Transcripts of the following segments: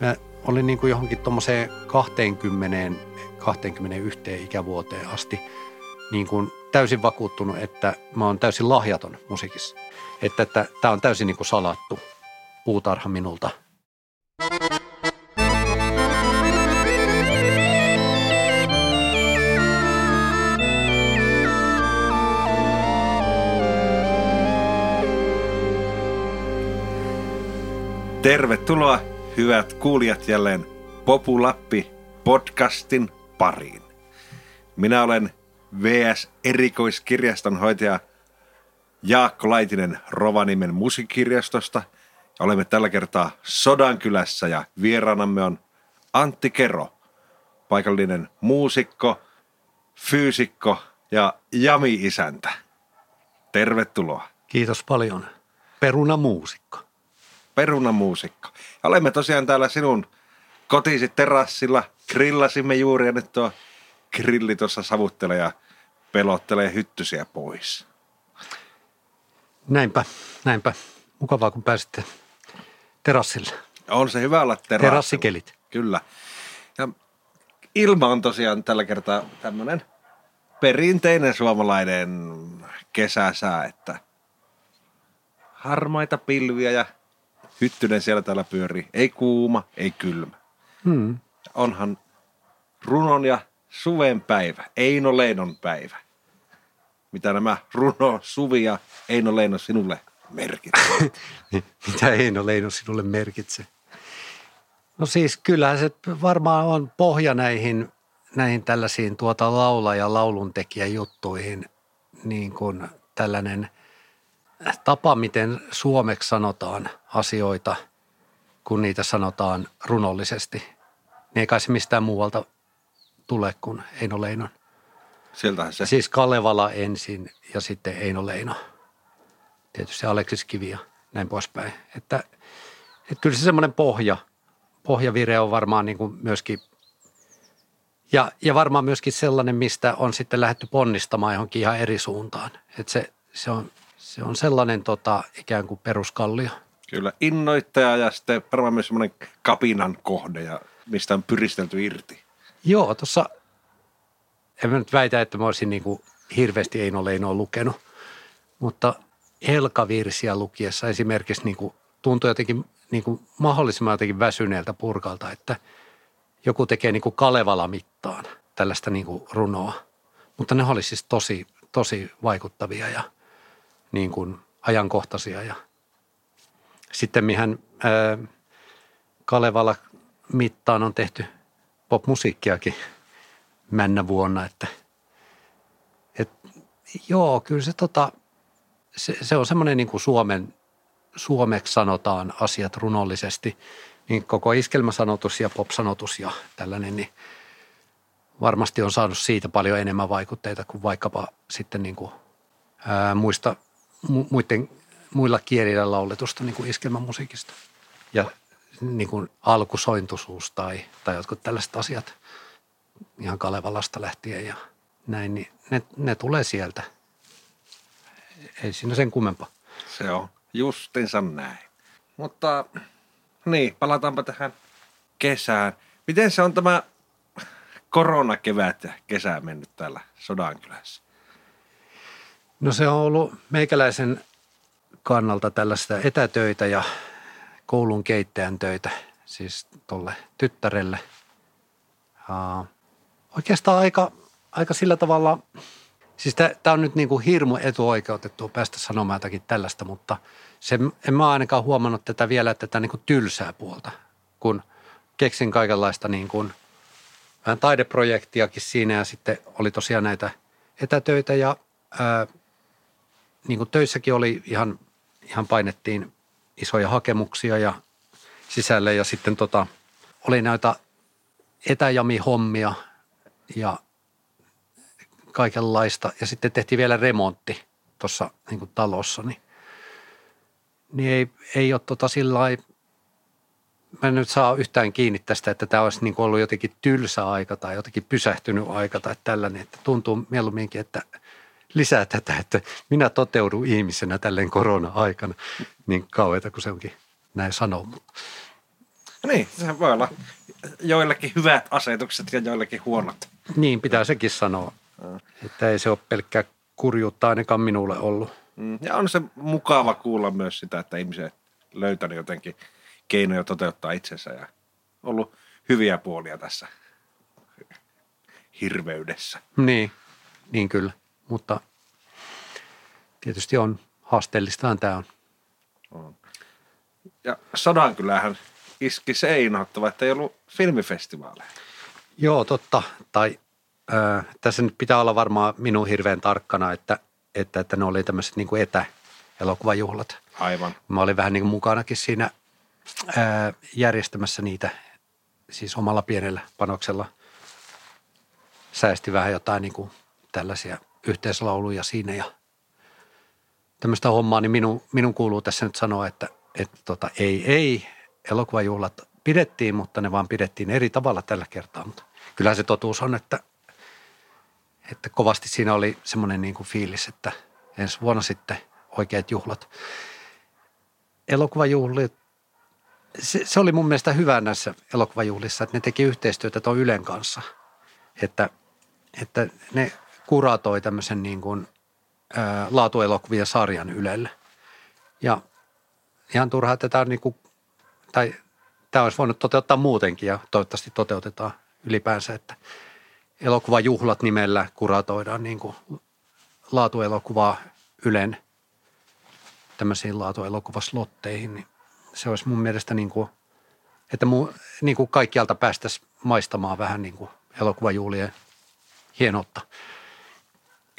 Mä olin niin kuin johonkin tuommoiseen 20, 21 ikävuoteen asti niin kuin täysin vakuuttunut, että mä oon täysin lahjaton musiikissa. Että, tämä on täysin niin kuin salattu puutarha minulta. Tervetuloa hyvät kuulijat jälleen Populappi podcastin pariin. Minä olen VS erikoiskirjastonhoitaja Jaakko Laitinen Rovaniemen musiikkirjastosta ja olemme tällä kertaa Sodankylässä ja vieraanamme on Antti Kero, paikallinen muusikko, fyysikko ja jami-isäntä. Tervetuloa. Kiitos paljon. Perunamuusikko. Perunamuusikko. Ja olemme tosiaan täällä sinun kotisi terassilla. Grillasimme juuri ja nyt tuo grilli tuossa savuttelee ja pelottelee hyttysiä pois. Näinpä, näinpä. Mukavaa, kun pääsitte terassille. On se hyvä olla terassilla. Terassikelit. Kyllä. Ja ilma on tosiaan tällä kertaa tämmöinen perinteinen suomalainen kesäsää, että harmaita pilviä ja hyttynen siellä täällä pyörii. Ei kuuma, ei kylmä. Hmm. Onhan runon ja suven päivä, Eino Leinon päivä. Mitä nämä runo, suvi ja Eino Leino sinulle merkitsevät? Mitä Eino Leino sinulle merkitsee? No siis kyllähän se varmaan on pohja näihin, näihin tällaisiin tuota laula- ja lauluntekijän juttuihin, niin kuin tällainen tapa, miten suomeksi sanotaan asioita, kun niitä sanotaan runollisesti. Niin ei kai se mistään muualta tule kuin Eino Leinon. Sieltähän se. Siis Kalevala ensin ja sitten Eino Leino. Tietysti Aleksis Kivi ja näin poispäin. Että, että kyllä se semmoinen pohja, pohjavire on varmaan niin kuin myöskin ja, ja varmaan myöskin sellainen, mistä on sitten lähdetty ponnistamaan johonkin ihan eri suuntaan. Että se, se, on, se on sellainen tota, ikään kuin peruskallio. Kyllä, innoittaja ja sitten varmaan myös semmoinen kapinan kohde, ja mistä on pyristelty irti. Joo, tuossa, en mä nyt väitä, että mä olisin niin kuin hirveästi Eino Leinoa lukenut, mutta Helkavirsiä lukiessa esimerkiksi niin kuin tuntui jotenkin niin kuin mahdollisimman jotenkin väsyneeltä purkalta, että joku tekee niin kuin Kalevala mittaan tällaista niin kuin runoa. Mutta ne oli siis tosi, tosi vaikuttavia ja niin kuin ajankohtaisia. Ja sitten mihän ää, Kalevala mittaan on tehty popmusiikkiakin männä vuonna, että et, joo, kyllä se, tota, se, se on semmoinen niin kuin Suomen, suomeksi sanotaan asiat runollisesti, niin koko iskelmäsanotus ja popsanotus ja tällainen, niin varmasti on saanut siitä paljon enemmän vaikutteita kuin vaikkapa sitten niin kuin, ää, muista, mu, muiden, muilla kielillä lauletusta niin kuin iskelmämusiikista. Ja niin kuin alkusointuisuus tai, tai jotkut tällaiset asiat ihan Kalevalasta lähtien ja näin, niin ne, ne tulee sieltä. Ei siinä sen kummempaa. Se on justinsa näin. Mutta niin, palataanpa tähän kesään. Miten se on tämä koronakevät ja kesä mennyt täällä Sodankylässä? No se on ollut meikäläisen kannalta tällaista etätöitä ja koulun keittäjän töitä, siis tuolle tyttärelle. Oikeastaan aika, aika sillä tavalla, siis tämä on nyt niin kuin hirmu etuoikeutettu päästä sanomaan jotakin tällaista, mutta se, en mä ainakaan huomannut tätä vielä, että tätä niin kuin tylsää puolta, kun keksin kaikenlaista niin kuin vähän taideprojektiakin siinä ja sitten oli tosiaan näitä etätöitä ja ää, niin kuin töissäkin oli ihan, ihan painettiin isoja hakemuksia ja sisälle ja sitten tota, oli näitä etäjami-hommia ja kaikenlaista. Ja sitten tehtiin vielä remontti tuossa niin talossa, niin, niin ei, ei ole tota sillä mä en nyt saa yhtään kiinni tästä, että tämä olisi niin ollut jotenkin tylsä aika tai jotenkin pysähtynyt aika tai tällainen, että tuntuu mieluumminkin, että – lisää tätä, että minä toteudun ihmisenä tälleen korona-aikana niin kauheita kuin se onkin näin sanoo. Niin, se voi olla joillekin hyvät asetukset ja joillekin huonot. Niin, pitää sekin sanoa. Että ei se ole pelkkää kurjuutta ainakaan minulle ollut. Mm, Ja on se mukava kuulla myös sitä, että ihmiset löytänyt jotenkin keinoja toteuttaa itsensä ja ollut hyviä puolia tässä hirveydessä. Niin, niin kyllä. Mutta tietysti on haasteellistahan tämä on. Ja Sodankylähän iski se inhottava, että ei ollut filmifestivaaleja. Joo, totta. Tai äh, tässä nyt pitää olla varmaan minun hirveän tarkkana, että, että, että ne oli tämmöiset niin kuin etäelokuvajuhlat. Aivan. Mä olin vähän niin kuin mukanakin siinä ää, järjestämässä niitä, siis omalla pienellä panoksella. Säästi vähän jotain niin kuin tällaisia yhteislauluja siinä ja tämmöistä hommaa, niin minun, minun kuuluu tässä nyt sanoa, että, että tota, ei, ei, elokuvajuhlat pidettiin, mutta ne vaan pidettiin eri tavalla tällä kertaa. Mutta kyllä se totuus on, että, että kovasti siinä oli semmoinen niin kuin fiilis, että ensi vuonna sitten oikeat juhlat elokuvajuhlit, se, se oli mun mielestä hyvä näissä elokuvajuhlissa, että ne teki yhteistyötä tuon Ylen kanssa. Että, että ne kuratoi tämmöisen niin kuin, ää, laatuelokuvien sarjan Ylelle. Ja ihan turhaa, on niin kuin, tai tämä olisi voinut toteuttaa muutenkin ja toivottavasti toteutetaan ylipäänsä, että elokuvajuhlat nimellä kuratoidaan niin kuin laatuelokuvaa Ylen – tämmöisiin laatuelokuvaslotteihin, niin se olisi mun mielestä niin kuin, että mu, niin kuin kaikkialta päästäisiin maistamaan vähän niin kuin elokuvajuhlien hienoutta.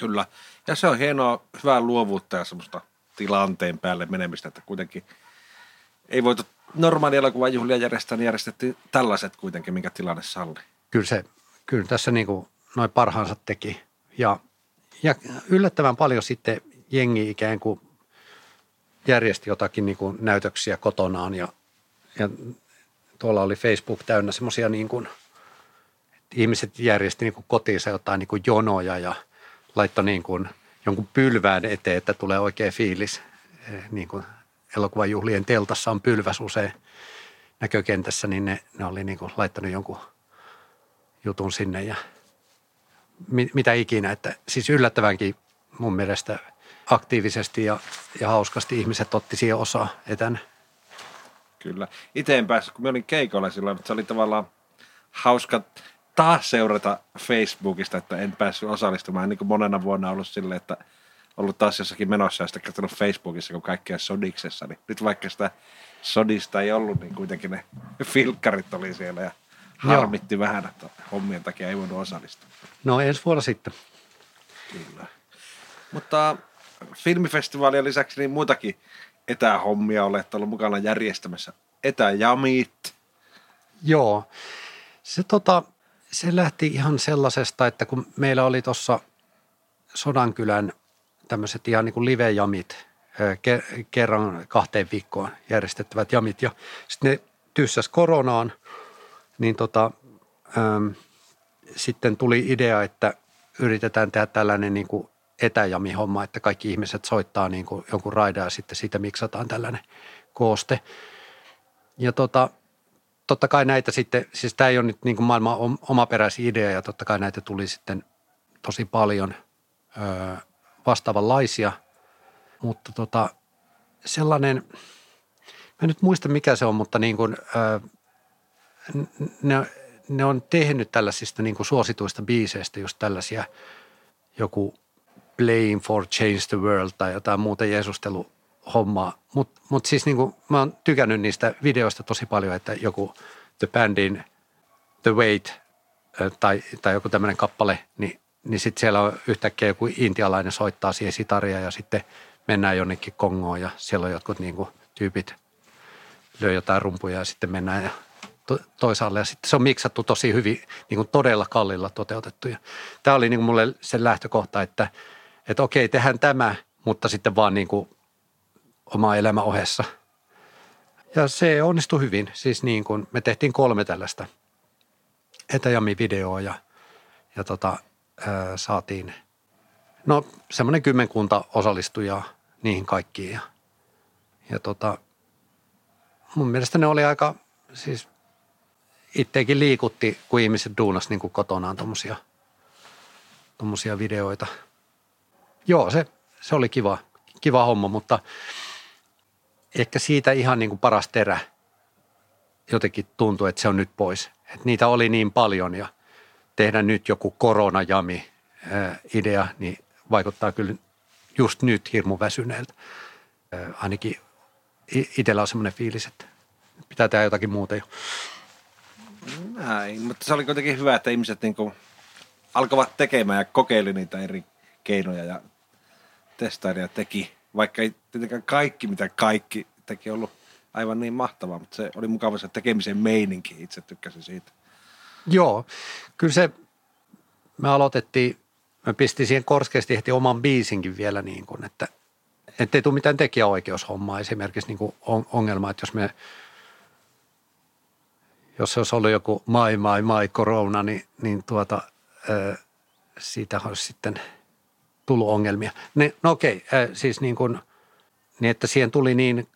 Kyllä. Ja se on hienoa, hyvää luovuutta ja semmoista tilanteen päälle menemistä, että kuitenkin ei voitu normaali elokuvajuhlia järjestää, niin järjestettiin tällaiset kuitenkin, minkä tilanne salli. Kyllä se, kyllä tässä niin kuin noin parhaansa teki ja, ja yllättävän paljon sitten jengi ikään kuin järjesti jotakin niin kuin näytöksiä kotonaan ja, ja tuolla oli Facebook täynnä semmoisia niin kuin, ihmiset järjesti niin kuin kotiinsa jotain niin kuin jonoja ja laittoi niin kuin jonkun pylvään eteen, että tulee oikea fiilis. Niin kuin elokuvajuhlien teltassa on pylväs usein näkökentässä, niin ne, ne oli niin kuin laittanut jonkun jutun sinne ja mit, mitä ikinä. Että siis yllättävänkin mun mielestä – aktiivisesti ja, ja hauskasti ihmiset otti siihen osaa etänä. Kyllä. Itse en päässyt, kun mä olin keikolla silloin, mutta se oli tavallaan hauska taas seurata Facebookista, että en päässyt osallistumaan. Niin kuin monena vuonna ollut silleen, että ollut taas jossakin menossa ja sitten katsonut Facebookissa, kun kaikkea sodiksessa. Niin nyt vaikka sitä sodista ei ollut, niin kuitenkin ne filkkarit oli siellä ja harmitti Joo. vähän, että hommien takia ei voinut osallistua. No ensi vuonna sitten. Kyllä. Mutta filmifestivaalien lisäksi niin muitakin etähommia olet ollut mukana järjestämässä. Etäjamit. Joo. Se, tota, se lähti ihan sellaisesta, että kun meillä oli tuossa Sodankylän tämmöiset ihan niin kuin live-jamit, kerran kahteen viikkoon järjestettävät jamit ja sitten ne tyssäs koronaan, niin tota, äm, sitten tuli idea, että yritetään tehdä tällainen niin kuin etäjami-homma, että kaikki ihmiset soittaa niin kuin jonkun raidan ja sitten siitä miksataan tällainen kooste. Ja tota, totta kai näitä sitten, siis tämä ei ole nyt niin kuin maailman omaperäisiä idea ja totta kai näitä tuli sitten tosi paljon ö, vastaavanlaisia, mutta tota, sellainen, mä en nyt muista mikä se on, mutta niin kuin, ö, ne, ne on tehnyt tällaisista niin kuin suosituista biiseistä just tällaisia joku Playing for Change the World tai jotain muuta Jeesusteluhommaa. Mutta mut siis niinku, mä oon tykännyt niistä videoista tosi paljon, että joku The Bandin The Wait tai, tai joku tämmöinen kappale, niin, niin sitten siellä on yhtäkkiä joku intialainen soittaa siihen sitaria ja sitten mennään jonnekin Kongoon ja siellä on jotkut niinku tyypit lyö jotain rumpuja ja sitten mennään ja toisaalle ja sitten se on miksattu tosi hyvin, niin kuin todella kallilla toteutettu. Tämä oli niin kuin mulle se lähtökohta, että – että okei, tehdään tämä, mutta sitten vaan niin kuin oma elämä ohessa. Ja se onnistui hyvin. Siis niin kuin me tehtiin kolme tällaista etäjami-videoa ja, ja tota, ää, saatiin no semmoinen kymmenkunta osallistujaa niihin kaikkiin. Ja, ja tota, mun mielestä ne oli aika siis itsekin liikutti, kun ihmiset duunas niin kuin kotonaan tuommoisia tommosia videoita. Joo, se, se oli kiva, kiva homma, mutta ehkä siitä ihan niin kuin paras terä jotenkin tuntui, että se on nyt pois. Että niitä oli niin paljon ja tehdä nyt joku koronajami idea, niin vaikuttaa kyllä just nyt hirmu väsyneeltä. Ainakin itsellä on semmoinen fiilis, että pitää tehdä jotakin muuta jo. Näin, mutta se oli kuitenkin hyvä, että ihmiset niin kuin alkavat tekemään ja kokeili niitä eri keinoja ja testaili ja teki. Vaikka ei tietenkään kaikki, mitä kaikki teki, ollut aivan niin mahtavaa, mutta se oli mukava se tekemisen meininki. Itse tykkäsin siitä. Joo, kyllä se, me aloitettiin, me pistin siihen korskeasti heti oman biisinkin vielä niin kuin, että ei tule mitään tekijäoikeushommaa esimerkiksi niin kuin ongelma, että jos me jos se olisi ollut joku mai, mai, mai, korona, niin, niin tuota, siitä olisi sitten tullut ongelmia. Ne, no okei, siis niin kuin, niin että siihen tuli niin,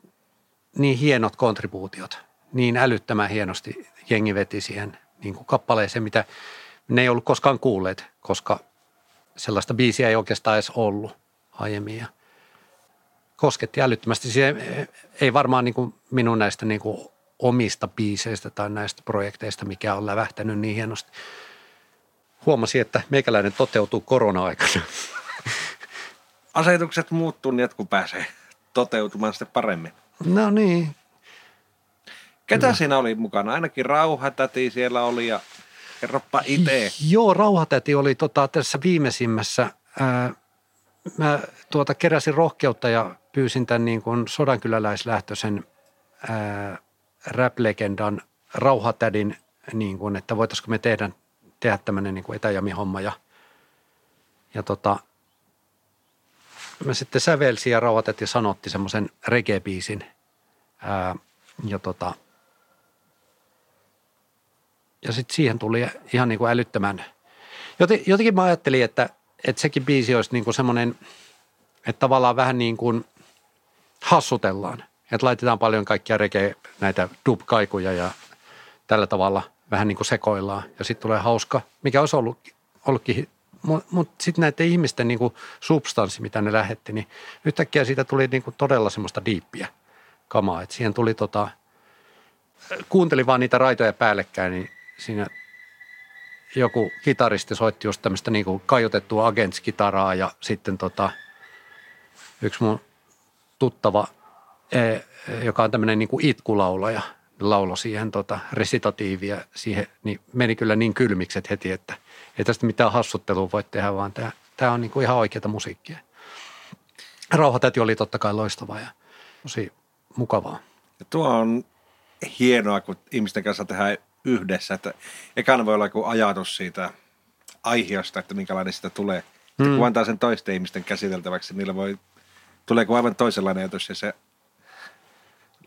niin hienot kontribuutiot, niin älyttömän hienosti jengi veti siihen niin kuin kappaleeseen, mitä ne ei ollut koskaan kuulleet, koska sellaista biisiä ei oikeastaan edes ollut aiemmin. Ja kosketti älyttömästi. Siihen ei varmaan niin kuin minun näistä niin kuin omista biiseistä tai näistä projekteista, mikä on lävähtänyt niin hienosti. Huomasin, että meikäläinen toteutuu korona-aikana. Asetukset muuttuu niin, että kun pääsee toteutumaan sitten paremmin. No niin. Ketä Kyllä. siinä oli mukana? Ainakin Rauhatäti siellä oli ja kerropa itse. Joo, Rauhatäti oli tota, tässä viimeisimmässä. Ää, mä tuota, keräsin rohkeutta ja pyysin tämän niin kuin sodankyläläislähtöisen ää, rap-legendan Rauhatädin, niin kuin, että voitaisiko me tehdä, tehdä tämmöinen niin etäjami-homma. Ja, ja tota, mä sitten sävelsin ja Rauhatäti sanotti semmoisen reggae-biisin. Ää, ja tota, ja sitten siihen tuli ihan niin kuin älyttömän. Jotenkin mä ajattelin, että, että sekin biisi olisi niin kuin semmoinen, että tavallaan vähän niin kuin hassutellaan – että laitetaan paljon kaikkia reke näitä dub-kaikuja ja tällä tavalla vähän niin kuin sekoillaan. Ja sitten tulee hauska, mikä olisi ollut, ollutkin, mutta mut sitten näiden ihmisten niin substanssi, mitä ne lähetti, niin yhtäkkiä siitä tuli niin todella semmoista diippiä kamaa. Että siihen tuli tota, kuuntelin vaan niitä raitoja päällekkäin, niin siinä joku kitaristi soitti just tämmöistä niin kuin kaiutettua Agents-kitaraa ja sitten tota, yksi mun tuttava – E, joka on tämmöinen niin itkulaulaja, laulo siihen tota, resitatiivia siihen, niin meni kyllä niin kylmikset heti, että ei tästä mitään hassuttelua voi tehdä, vaan tämä, tämä on niin kuin ihan oikeata musiikkia. Rauhatäti oli totta kai loistava ja tosi mukavaa. Ja tuo on hienoa, kun ihmisten kanssa tehdään yhdessä, että ekana voi olla joku ajatus siitä aiheesta, että minkälainen sitä tulee. Hmm. kun antaa sen toisten ihmisten käsiteltäväksi, niillä voi, tulee aivan toisenlainen ajatus ja se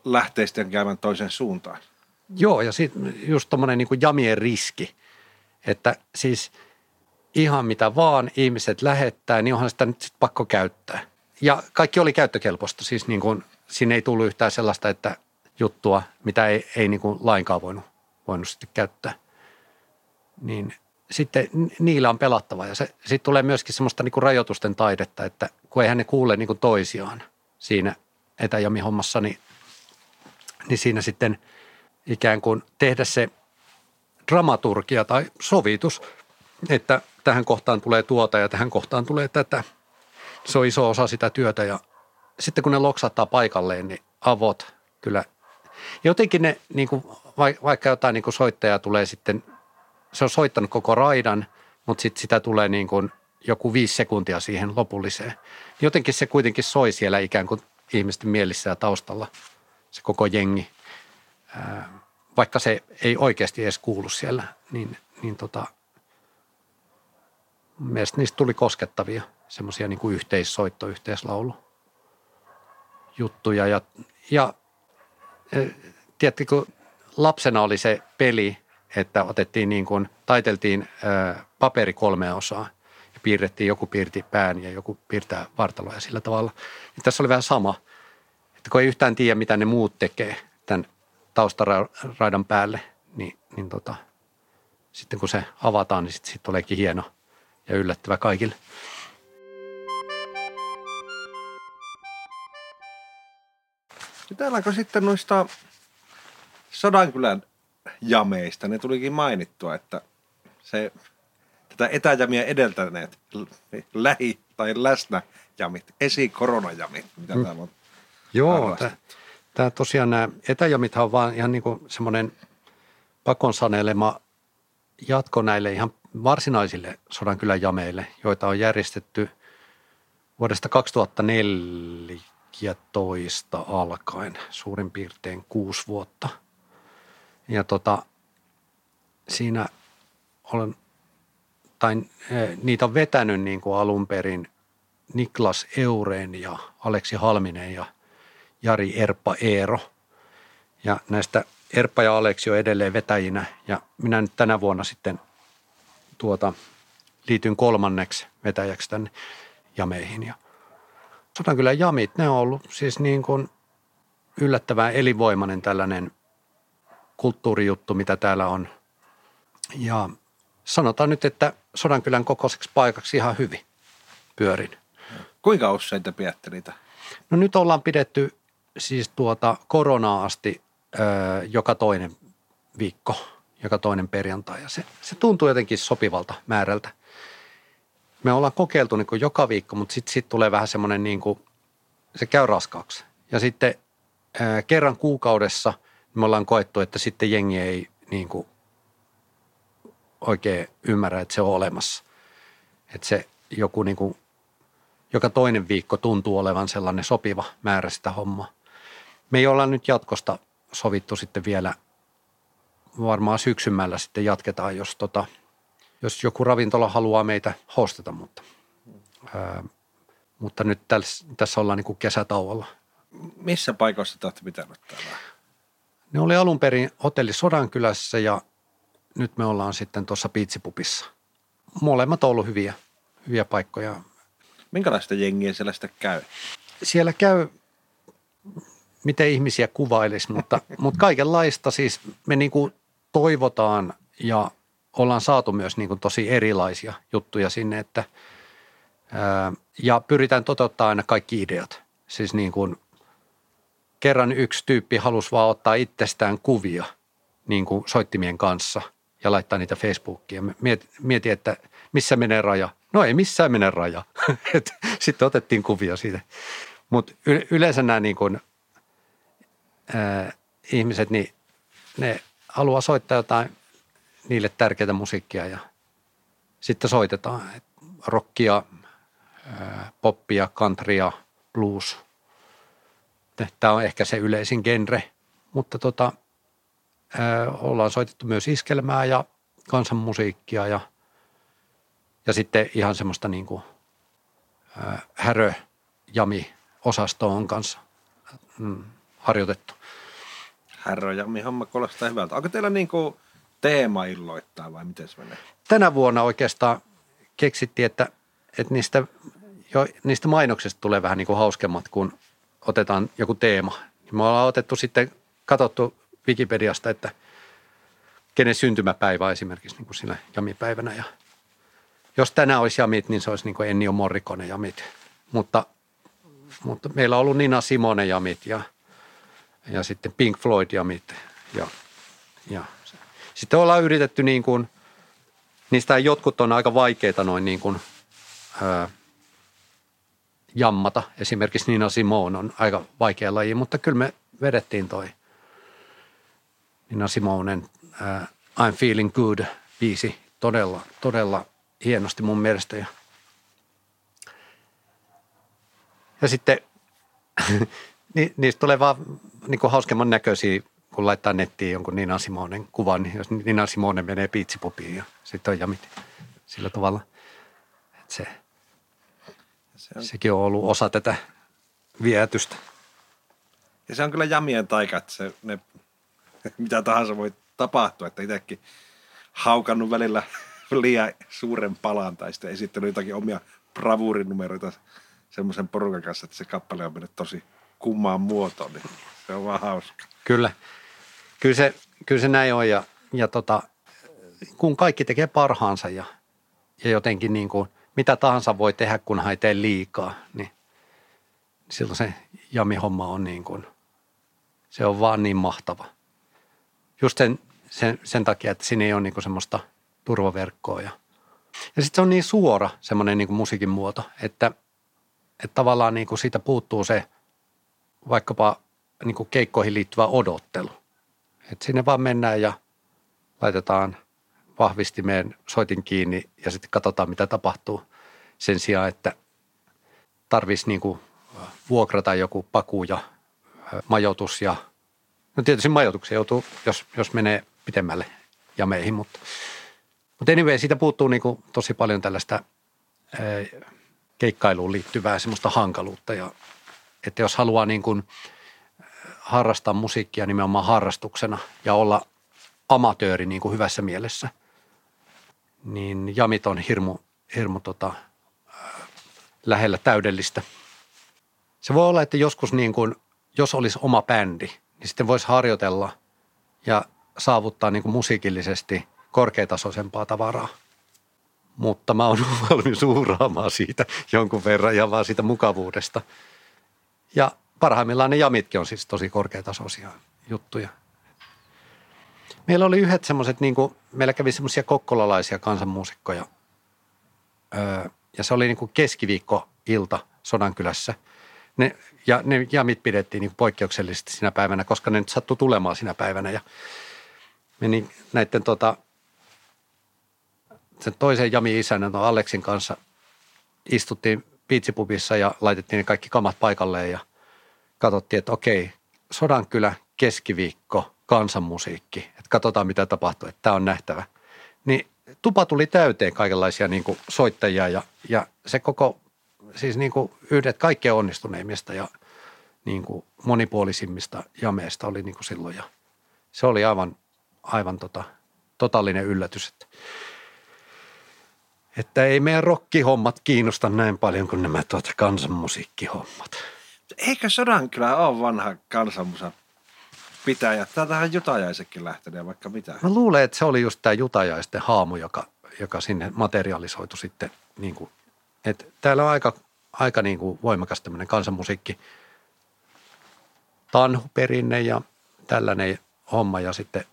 lähtee sitten käymään toisen suuntaan. Joo, ja sitten just tuommoinen niin jamien riski, että siis ihan mitä vaan ihmiset lähettää, niin onhan sitä nyt sit pakko käyttää. Ja kaikki oli käyttökelpoista, siis niin kuin, siinä ei tullut yhtään sellaista, että juttua, mitä ei, ei niin kuin lainkaan voinut, voinut sitten käyttää. Niin sitten niillä on pelattava ja sitten tulee myöskin semmoista niin kuin rajoitusten taidetta, että kun eihän ne kuule niin kuin toisiaan siinä etäjami-hommassa, niin niin siinä sitten ikään kuin tehdä se dramaturgia tai sovitus, että tähän kohtaan tulee tuota ja tähän kohtaan tulee tätä. Se on iso osa sitä työtä ja sitten kun ne loksattaa paikalleen, niin avot kyllä. Jotenkin ne, niin kuin, vaikka jotain niin soittaja tulee sitten, se on soittanut koko raidan, mutta sitten sitä tulee niin kuin joku viisi sekuntia siihen lopulliseen. Jotenkin se kuitenkin soi siellä ikään kuin ihmisten mielissä ja taustalla – se koko jengi, vaikka se ei oikeasti edes kuulu siellä, niin, niin tota, mielestäni niistä tuli koskettavia semmoisia niin kuin yhteissoitto, yhteislaulu juttuja. Ja, ja tiedätkö, kun lapsena oli se peli, että otettiin niin kuin, taiteltiin ää, paperi kolme osaa ja piirrettiin, joku piirti pään ja joku piirtää vartaloja sillä tavalla. Ja tässä oli vähän sama – että kun ei yhtään tiedä, mitä ne muut tekee tämän taustaraidan päälle, niin, niin tota, sitten kun se avataan, niin sitten sit tuleekin hieno ja yllättävä kaikille. Jutellaanko sitten noista Sodankylän jameista? Ne tulikin mainittua, että se tätä etäjamia edeltäneet lähi- tai läsnäjamit, esikoronajamit, mitä mm. täällä on Joo, tämä tosiaan nämä etäjamithan on vaan ihan niin kuin semmoinen pakon sanelema jatko näille ihan varsinaisille Sodankylän jameille, joita on järjestetty vuodesta 2014 alkaen, suurin piirtein kuusi vuotta. Ja tota, siinä olen, tai eh, niitä on vetänyt niin kuin alun perin Niklas Eureen ja Aleksi Halminen ja Jari Erppa Eero. Ja näistä Erppa ja Aleksi on edelleen vetäjinä ja minä nyt tänä vuonna sitten tuota, liityn kolmanneksi vetäjäksi tänne jameihin. Ja kyllä jamit, ne on ollut siis niin kuin yllättävän elinvoimainen tällainen kulttuurijuttu, mitä täällä on. Ja sanotaan nyt, että Sodankylän kokoiseksi paikaksi ihan hyvin pyörin. Kuinka usein te pidätte niitä? No nyt ollaan pidetty siis tuota koronaa asti ö, joka toinen viikko, joka toinen perjantai. Ja se, se tuntuu jotenkin sopivalta määrältä. Me ollaan kokeiltu niin kuin joka viikko, mutta sitten sit tulee vähän semmoinen, niin kuin, se käy raskaaksi. Ja sitten ö, kerran kuukaudessa me ollaan koettu, että sitten jengi ei niin kuin, oikein ymmärrä, että se on olemassa. Että se joku niin kuin, joka toinen viikko tuntuu olevan sellainen sopiva määrä sitä hommaa. Me ei olla nyt jatkosta sovittu sitten vielä, varmaan syksymällä sitten jatketaan, jos, tota, jos joku ravintola haluaa meitä hostata, mutta, ää, mutta nyt tässä, tässä ollaan niin kuin kesätauolla. Missä paikoissa te olette pitänyt täällä? Ne oli alun perin hotelli Sodankylässä ja nyt me ollaan sitten tuossa Piitsipupissa. Molemmat on ollut hyviä, hyviä paikkoja. Minkälaista jengiä siellä sitten käy? Siellä käy, miten ihmisiä kuvailisi, mutta, mutta kaikenlaista siis me niin kuin toivotaan ja ollaan saatu myös niin kuin tosi erilaisia juttuja sinne, että ää, ja pyritään toteuttaa aina kaikki ideat. Siis niin kuin kerran yksi tyyppi halusi vaan ottaa itsestään kuvia niin kuin soittimien kanssa ja laittaa niitä Facebookiin. Mietin, että missä menee raja. No ei missään mene raja. Sitten otettiin kuvia siitä. Mutta yleensä nämä niin kuin, ää, ihmiset, niin ne haluaa soittaa jotain niille tärkeää musiikkia ja sitten soitetaan rockia, ää, poppia, countrya, blues. Tämä on ehkä se yleisin genre, mutta tota, ää, ollaan soitettu myös iskelmää ja kansanmusiikkia ja, ja sitten ihan semmoista niin kuin, ää, härö, jami osasto on kanssa mm, harjoitettu. Häröjami homma kuulostaa hyvältä. Onko teillä niin kuin teema illoittaa vai miten se menee? Tänä vuonna oikeastaan keksittiin, että, että niistä, jo, niistä mainoksista tulee vähän niin kuin hauskemmat, kun otetaan joku teema. Me ollaan otettu sitten, katsottu Wikipediasta, että kenen syntymäpäivä esimerkiksi niin kuin sillä jamipäivänä. Ja jos tänään olisi jamit, niin se olisi niin kuin Ennio Morricone jamit. Mutta, mutta meillä on ollut Nina Simone jamit ja, ja sitten Pink Floyd jamit. Ja, ja sitten ollaan yritetty niin kuin, niistä jotkut on aika vaikeita noin niin kuin, ää, jammata. Esimerkiksi Nina Simone on aika vaikea laji, mutta kyllä me vedettiin toi Nina Simonen uh, I'm Feeling Good biisi todella, todella hienosti mun mielestä. Ja, ja sitten ni, niistä tulee vaan niin kuin hauskemman näköisiä, kun laittaa nettiin jonkun Nina Simonen kuvan, niin jos Nina Simonen menee piitsipupiin ja sitten on jamit sillä tavalla. Että se, se on... Sekin on ollut osa tätä vietystä. Ja se on kyllä jamien taika, että se, ne, mitä tahansa voi tapahtua, että itsekin haukannut välillä liian suuren palan tai sitten esittänyt jotakin omia bravuurinumeroita semmoisen porukan kanssa, että se kappale on mennyt tosi kummaan muotoon, niin se on vaan hauska. Kyllä, kyllä se, kyllä se näin on ja, ja tota, kun kaikki tekee parhaansa ja, ja jotenkin niin kuin mitä tahansa voi tehdä, kun ei tee liikaa, niin silloin se jami-homma on niin kuin, se on vaan niin mahtava. Just sen, sen, sen takia, että siinä ei ole niin kuin semmoista turvaverkkoa ja, ja sitten se on niin suora semmoinen niin kuin musiikin muoto, että, että tavallaan niin kuin siitä puuttuu se vaikkapa niin kuin keikkoihin liittyvä odottelu. Että sinne vaan mennään ja laitetaan vahvistimeen soitin kiinni ja sitten katsotaan, mitä tapahtuu. Sen sijaan, että tarvitsisi niin kuin vuokrata joku paku ja majoitus ja no tietysti majoituksia joutuu, jos, jos menee pitemmälle ja meihin, mutta, mutta anyway, siitä puuttuu niin kuin tosi paljon tällaista keikkailuun liittyvää semmoista hankaluutta ja että jos haluaa niin kuin harrastaa musiikkia nimenomaan harrastuksena ja olla amatööri niin kuin hyvässä mielessä, niin jamit on hirmu, hirmu tota, lähellä täydellistä. Se voi olla, että joskus niin kuin, jos olisi oma bändi, niin sitten voisi harjoitella ja saavuttaa niin kuin musiikillisesti korkeatasoisempaa tavaraa. Mutta mä oon valmis uhraamaan siitä jonkun verran ja vaan siitä mukavuudesta. Ja parhaimmillaan ne jamitkin on siis tosi korkeatasoisia juttuja. Meillä oli yhdet semmoiset, niin kuin, meillä kävi semmoisia kokkolalaisia kansanmuusikkoja. Öö, ja se oli niin kuin keskiviikko-ilta Sodankylässä. Ne, ja ne jamit pidettiin niin poikkeuksellisesti sinä päivänä, koska ne nyt sattui tulemaan sinä päivänä. Ja meni näiden tota, sen toisen jami-isännän, Aleksin kanssa istuttiin piitsipubissa ja laitettiin kaikki kamat paikalleen ja katsottiin, että okei, Sodankylä, keskiviikko, kansanmusiikki, että katsotaan mitä tapahtuu, että tämä on nähtävä. Niin tupa tuli täyteen kaikenlaisia niin kuin soittajia ja, ja se koko, siis niin kuin yhdet kaikkein onnistuneimmista ja niin kuin monipuolisimmista jameista oli niin kuin silloin ja se oli aivan, aivan tota, totaalinen yllätys, että, että ei meidän rokkihommat kiinnosta näin paljon kuin nämä tuota kansanmusiikkihommat. Eikö Sodankylä ole vanha kansanmusa pitäjä? Täältähän Jutajaisekin lähtenyt vaikka mitä. Mä luulen, että se oli just tämä Jutajaisten haamu, joka, joka sinne materialisoitu sitten. Niin kuin, että täällä on aika, aika niin kuin voimakas tämmöinen kansanmusiikki, tanhuperinne ja tällainen homma. Ja sitten,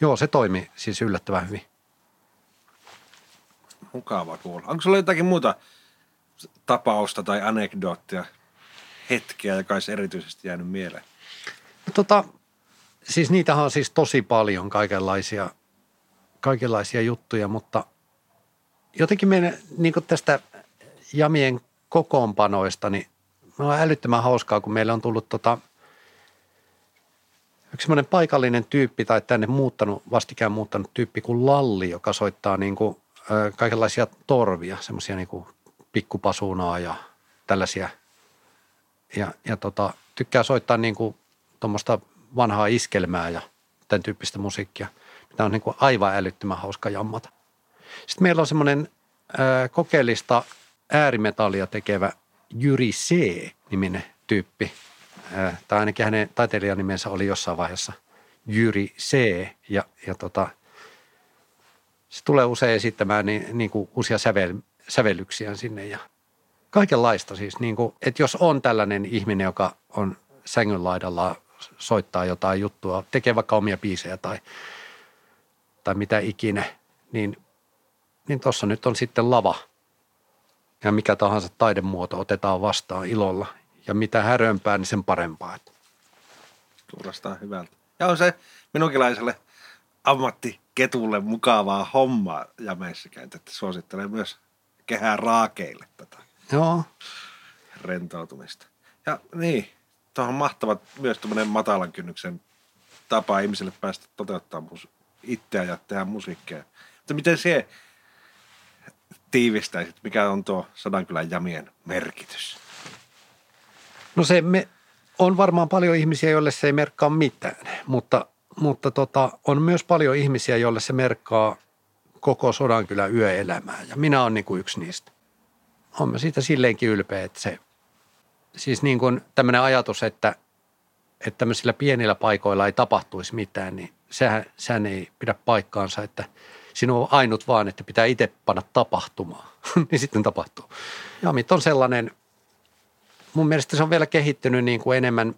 joo, se toimi siis yllättävän hyvin. Mukava kuulla. Onko sulla jotakin muuta tapausta tai anekdoottia, hetkeä, joka olisi erityisesti jäänyt mieleen? Tota, siis niitähän on siis tosi paljon kaikenlaisia, kaikenlaisia juttuja, mutta jotenkin meidän niin tästä jamien kokoonpanoista, niin on älyttömän hauskaa, kun meillä on tullut tota, yksi semmoinen paikallinen tyyppi tai tänne muuttanut, vastikään muuttanut tyyppi kuin Lalli, joka soittaa niin kuin, kaikenlaisia torvia, semmoisia niin kuin pikkupasuunaa ja tällaisia. Ja, ja tota, tykkää soittaa niin kuin tuommoista vanhaa iskelmää ja tämän tyyppistä musiikkia, mitä on niin kuin aivan älyttömän hauska jammata. Sitten meillä on semmoinen kokeellista äärimetallia tekevä Jyri C-niminen tyyppi. Ää, tai ainakin hänen taiteilijanimensä oli jossain vaiheessa Jyri C. Ja, ja tota, se tulee usein esittämään niin, niin kuin uusia sävel, sävellyksiä sinne ja kaikenlaista siis. Niin kuin, että jos on tällainen ihminen, joka on sängyn laidalla soittaa jotain juttua, tekee vaikka omia biisejä tai, tai mitä ikinä, niin, niin tuossa nyt on sitten lava. Ja mikä tahansa taidemuoto otetaan vastaan ilolla. Ja mitä härömpää, niin sen parempaa. Kuulostaa hyvältä. Ja on se minunkilaiselle ammattiketulle mukavaa hommaa jameissäkään, että suosittelen myös kehää raakeille tätä. Joo. Rentoutumista. Ja niin, Tämä on mahtava myös tämmöinen matalan kynnyksen tapa ihmiselle päästä toteuttaa mus- itseä ja tehdä musiikkia. Mutta miten se tiivistäisit, mikä on tuo Sodankylän jamien merkitys? No se me, on varmaan paljon ihmisiä, joille se ei merkkaa mitään, mutta, mutta tota, on myös paljon ihmisiä, joille se merkkaa koko Sodankylän yöelämää ja minä olen niin kuin yksi niistä. Olen siitä silleenkin ylpeä, että se siis niin kuin tämmöinen ajatus, että, että tämmöisillä pienillä paikoilla ei tapahtuisi mitään, niin sehän, sehän ei pidä paikkaansa, että sinun on ainut vaan, että pitää itse panna tapahtumaan, niin sitten tapahtuu. Jamit on sellainen, mun mielestä se on vielä kehittynyt niin kuin enemmän,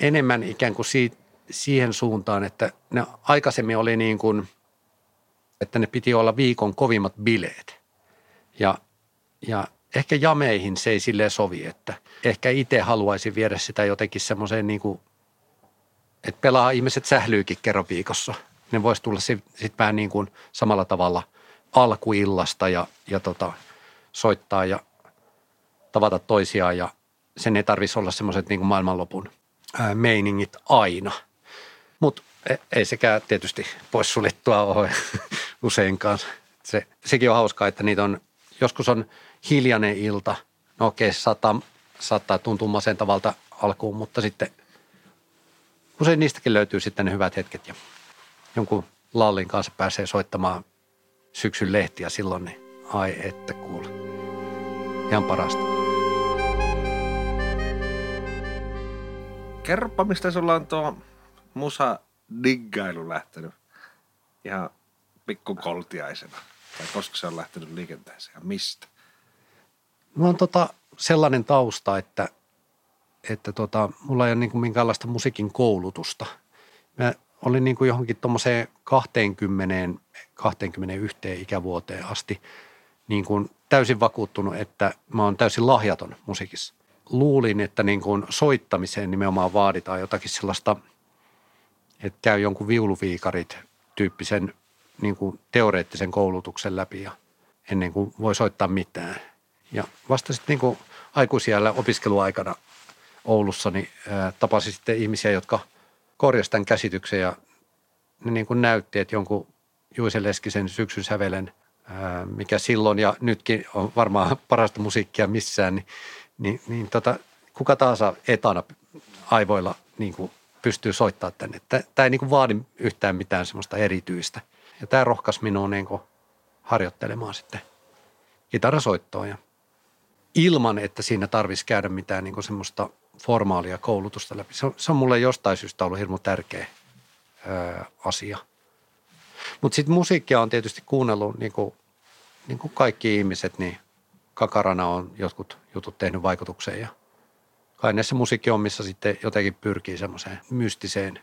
enemmän ikään kuin siitä, siihen suuntaan, että ne aikaisemmin oli niin kuin, että ne piti olla viikon kovimmat bileet. Ja, ja ehkä jameihin se ei silleen sovi, että ehkä itse haluaisin viedä sitä jotenkin semmoiseen niin kuin, että pelaa ihmiset sählyykin kerran viikossa. Ne voisi tulla sitten sit vähän niin kuin samalla tavalla alkuillasta ja, ja tota, soittaa ja tavata toisiaan ja sen ei tarvitsisi olla semmoiset niin kuin maailmanlopun meiningit aina. Mutta e, ei sekään tietysti poissuljettua ole useinkaan. Se, sekin on hauskaa, että niitä on, joskus on hiljainen ilta. No okei, se saattaa, saattaa tuntua masentavalta alkuun, mutta sitten usein niistäkin löytyy sitten ne hyvät hetket ja jonkun lallin kanssa pääsee soittamaan syksyn lehtiä silloin, niin ai että kuule. Ihan parasta. Kerropa, mistä sulla on tuo musa diggailu lähtenyt ihan pikkukoltiaisena? Tai koska se on lähtenyt liikenteeseen ja mistä? Mulla on tota sellainen tausta, että, että tota, mulla ei ole niin kuin minkäänlaista musiikin koulutusta. Mä olin niin kuin johonkin tuommoiseen 20, 21 ikävuoteen asti niin kuin täysin vakuuttunut, että mä oon täysin lahjaton musiikissa. Luulin, että niin kuin soittamiseen nimenomaan vaaditaan jotakin sellaista, että käy jonkun viuluviikarit tyyppisen niin kuin teoreettisen koulutuksen läpi ja ennen kuin voi soittaa mitään. Ja vasta sitten niin kuin aikuisiellä opiskeluaikana Oulussa niin tapasin sitten ihmisiä, jotka korjasivat tämän käsityksen ja ne niin kuin näytti, että jonkun Juise Leskisen syksyn sävelen, mikä silloin ja nytkin on varmaan parasta musiikkia missään, niin, niin, niin tota, kuka tahansa etana aivoilla niin kuin pystyy soittamaan tänne. Tämä ei niin vaadi yhtään mitään semmoista erityistä. Ja tämä rohkaisi minua niin harjoittelemaan sitten kitarasoittoa ja ilman, että siinä tarvitsisi käydä mitään niin semmoista formaalia koulutusta läpi. Se on, se on mulle jostain syystä ollut hirmu tärkeä ö, asia. Mutta sitten musiikkia on tietysti kuunnellut niin kuin, niin kuin kaikki ihmiset, niin kakarana on jotkut jutut tehnyt vaikutukseen ja kai näissä musiikkiommissa sitten jotenkin pyrkii semmoiseen mystiseen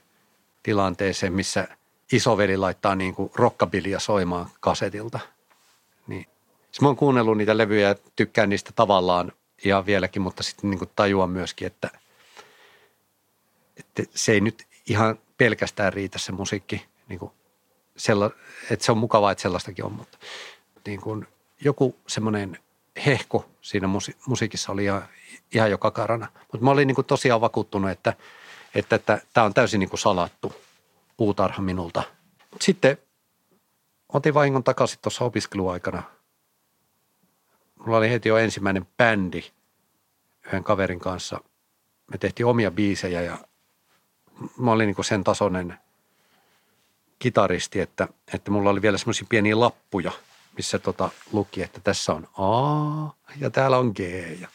tilanteeseen, missä isoveli laittaa niin kuin rockabilia soimaan kasetilta. Niin Siis mä oon kuunnellut niitä levyjä ja tykkään niistä tavallaan ihan vieläkin, mutta sitten niin tajuan myöskin, että, että se ei nyt ihan pelkästään riitä se musiikki. Niin kuin sella, että se on mukavaa, että sellaistakin on, mutta niin kuin joku semmoinen hehko siinä musi- musiikissa oli ihan, ihan jo kakarana. Mutta mä olin niin kuin tosiaan vakuuttunut, että tämä että, että, että on täysin niin kuin salattu puutarha minulta. Sitten otin vahingon takaisin tuossa opiskeluaikana – mulla oli heti jo ensimmäinen bändi yhden kaverin kanssa. Me tehtiin omia biisejä ja mä olin niin sen tasoinen kitaristi, että, että mulla oli vielä semmoisia pieniä lappuja, missä tota luki, että tässä on A ja täällä on G. Ja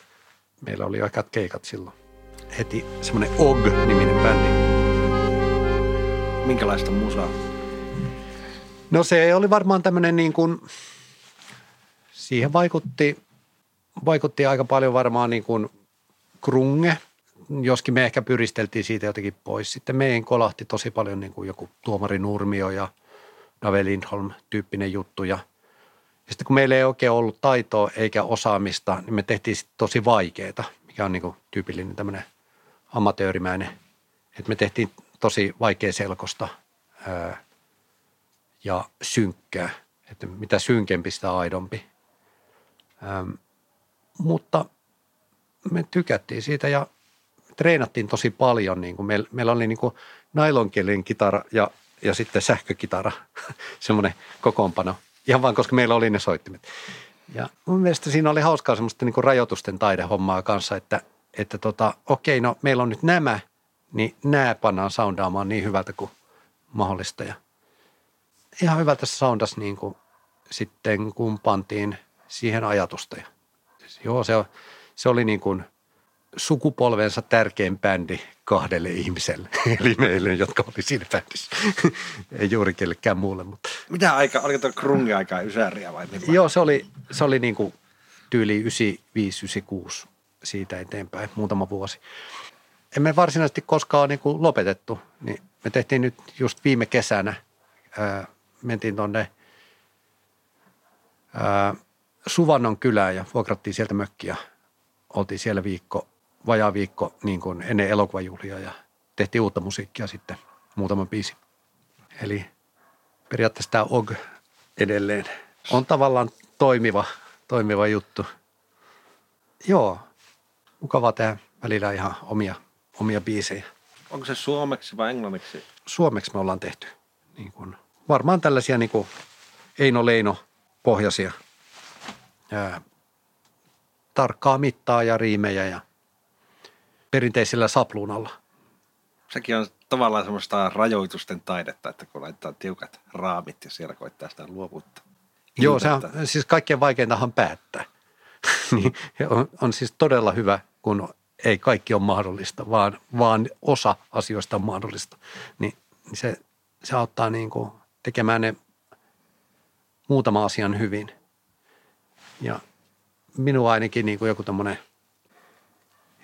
meillä oli aika keikat silloin. Heti semmoinen OG-niminen bändi. Minkälaista musaa? No se oli varmaan tämmöinen niin kuin – siihen vaikutti, vaikutti aika paljon varmaan niin kuin krunge, joskin me ehkä pyristeltiin siitä jotenkin pois. Sitten meidän kolahti tosi paljon niin kuin joku Tuomari Nurmio ja Dave Lindholm tyyppinen juttu. Ja, ja sitten kun meillä ei oikein ollut taitoa eikä osaamista, niin me tehtiin tosi vaikeaa, mikä on niin kuin tyypillinen tämmöinen amatöörimäinen. Että me tehtiin tosi vaikea selkosta ää, ja synkkää. Että mitä synkempi, sitä aidompi. Ähm, mutta me tykättiin siitä ja treenattiin tosi paljon. Niin kuin meillä, meillä oli niin kuin nailonkielinen kitara ja, ja sitten sähkökitara, semmoinen kokoonpano. Ihan vaan, koska meillä oli ne soittimet. Ja mun mielestä siinä oli hauskaa semmoista niin kuin rajoitusten taidehommaa kanssa, että, että tota, okei, no meillä on nyt nämä, niin nämä pannaan soundaamaan niin hyvältä kuin mahdollista. Ja ihan hyvältä se soundas niin kuin sitten, kun pantiin – siihen ajatusta. Ja, siis joo, se, se oli niin kuin sukupolvensa tärkein bändi kahdelle ihmiselle, eli meille, jotka oli siinä bändissä. Ei juuri kellekään muulle, mutta Mitä aika, oliko tuo krungi aikaa ysäriä vai millä? Joo, se oli, se oli niin kuin tyyli 95-96 siitä eteenpäin, muutama vuosi. Emme varsinaisesti koskaan niin kuin lopetettu, niin me tehtiin nyt just viime kesänä, ää, mentiin tuonne Suvannon kylään ja vuokrattiin sieltä mökkiä. Oltiin siellä viikko, vajaa viikko niin kuin ennen elokuvajuhlia ja tehtiin uutta musiikkia sitten muutama biisi. Eli periaatteessa tämä OG edelleen on tavallaan toimiva, toimiva juttu. Joo, mukavaa tehdä välillä ihan omia, omia biisejä. Onko se suomeksi vai englanniksi? Suomeksi me ollaan tehty niin kuin, varmaan tällaisia niin kuin Eino Leino pohjaisia ää, tarkkaa mittaa ja riimejä ja perinteisellä sapluunalla. Sekin on tavallaan semmoista rajoitusten taidetta, että kun laitetaan tiukat raamit ja siellä koittaa sitä luovuutta. Joo, se on siis kaikkein vaikeintahan päättää. niin on, on siis todella hyvä, kun ei kaikki ole mahdollista, vaan, vaan osa asioista on mahdollista. Niin niin se, se auttaa niin kuin tekemään ne muutama asian hyvin. Ja minua ainakin niin kuin joku tämmöinen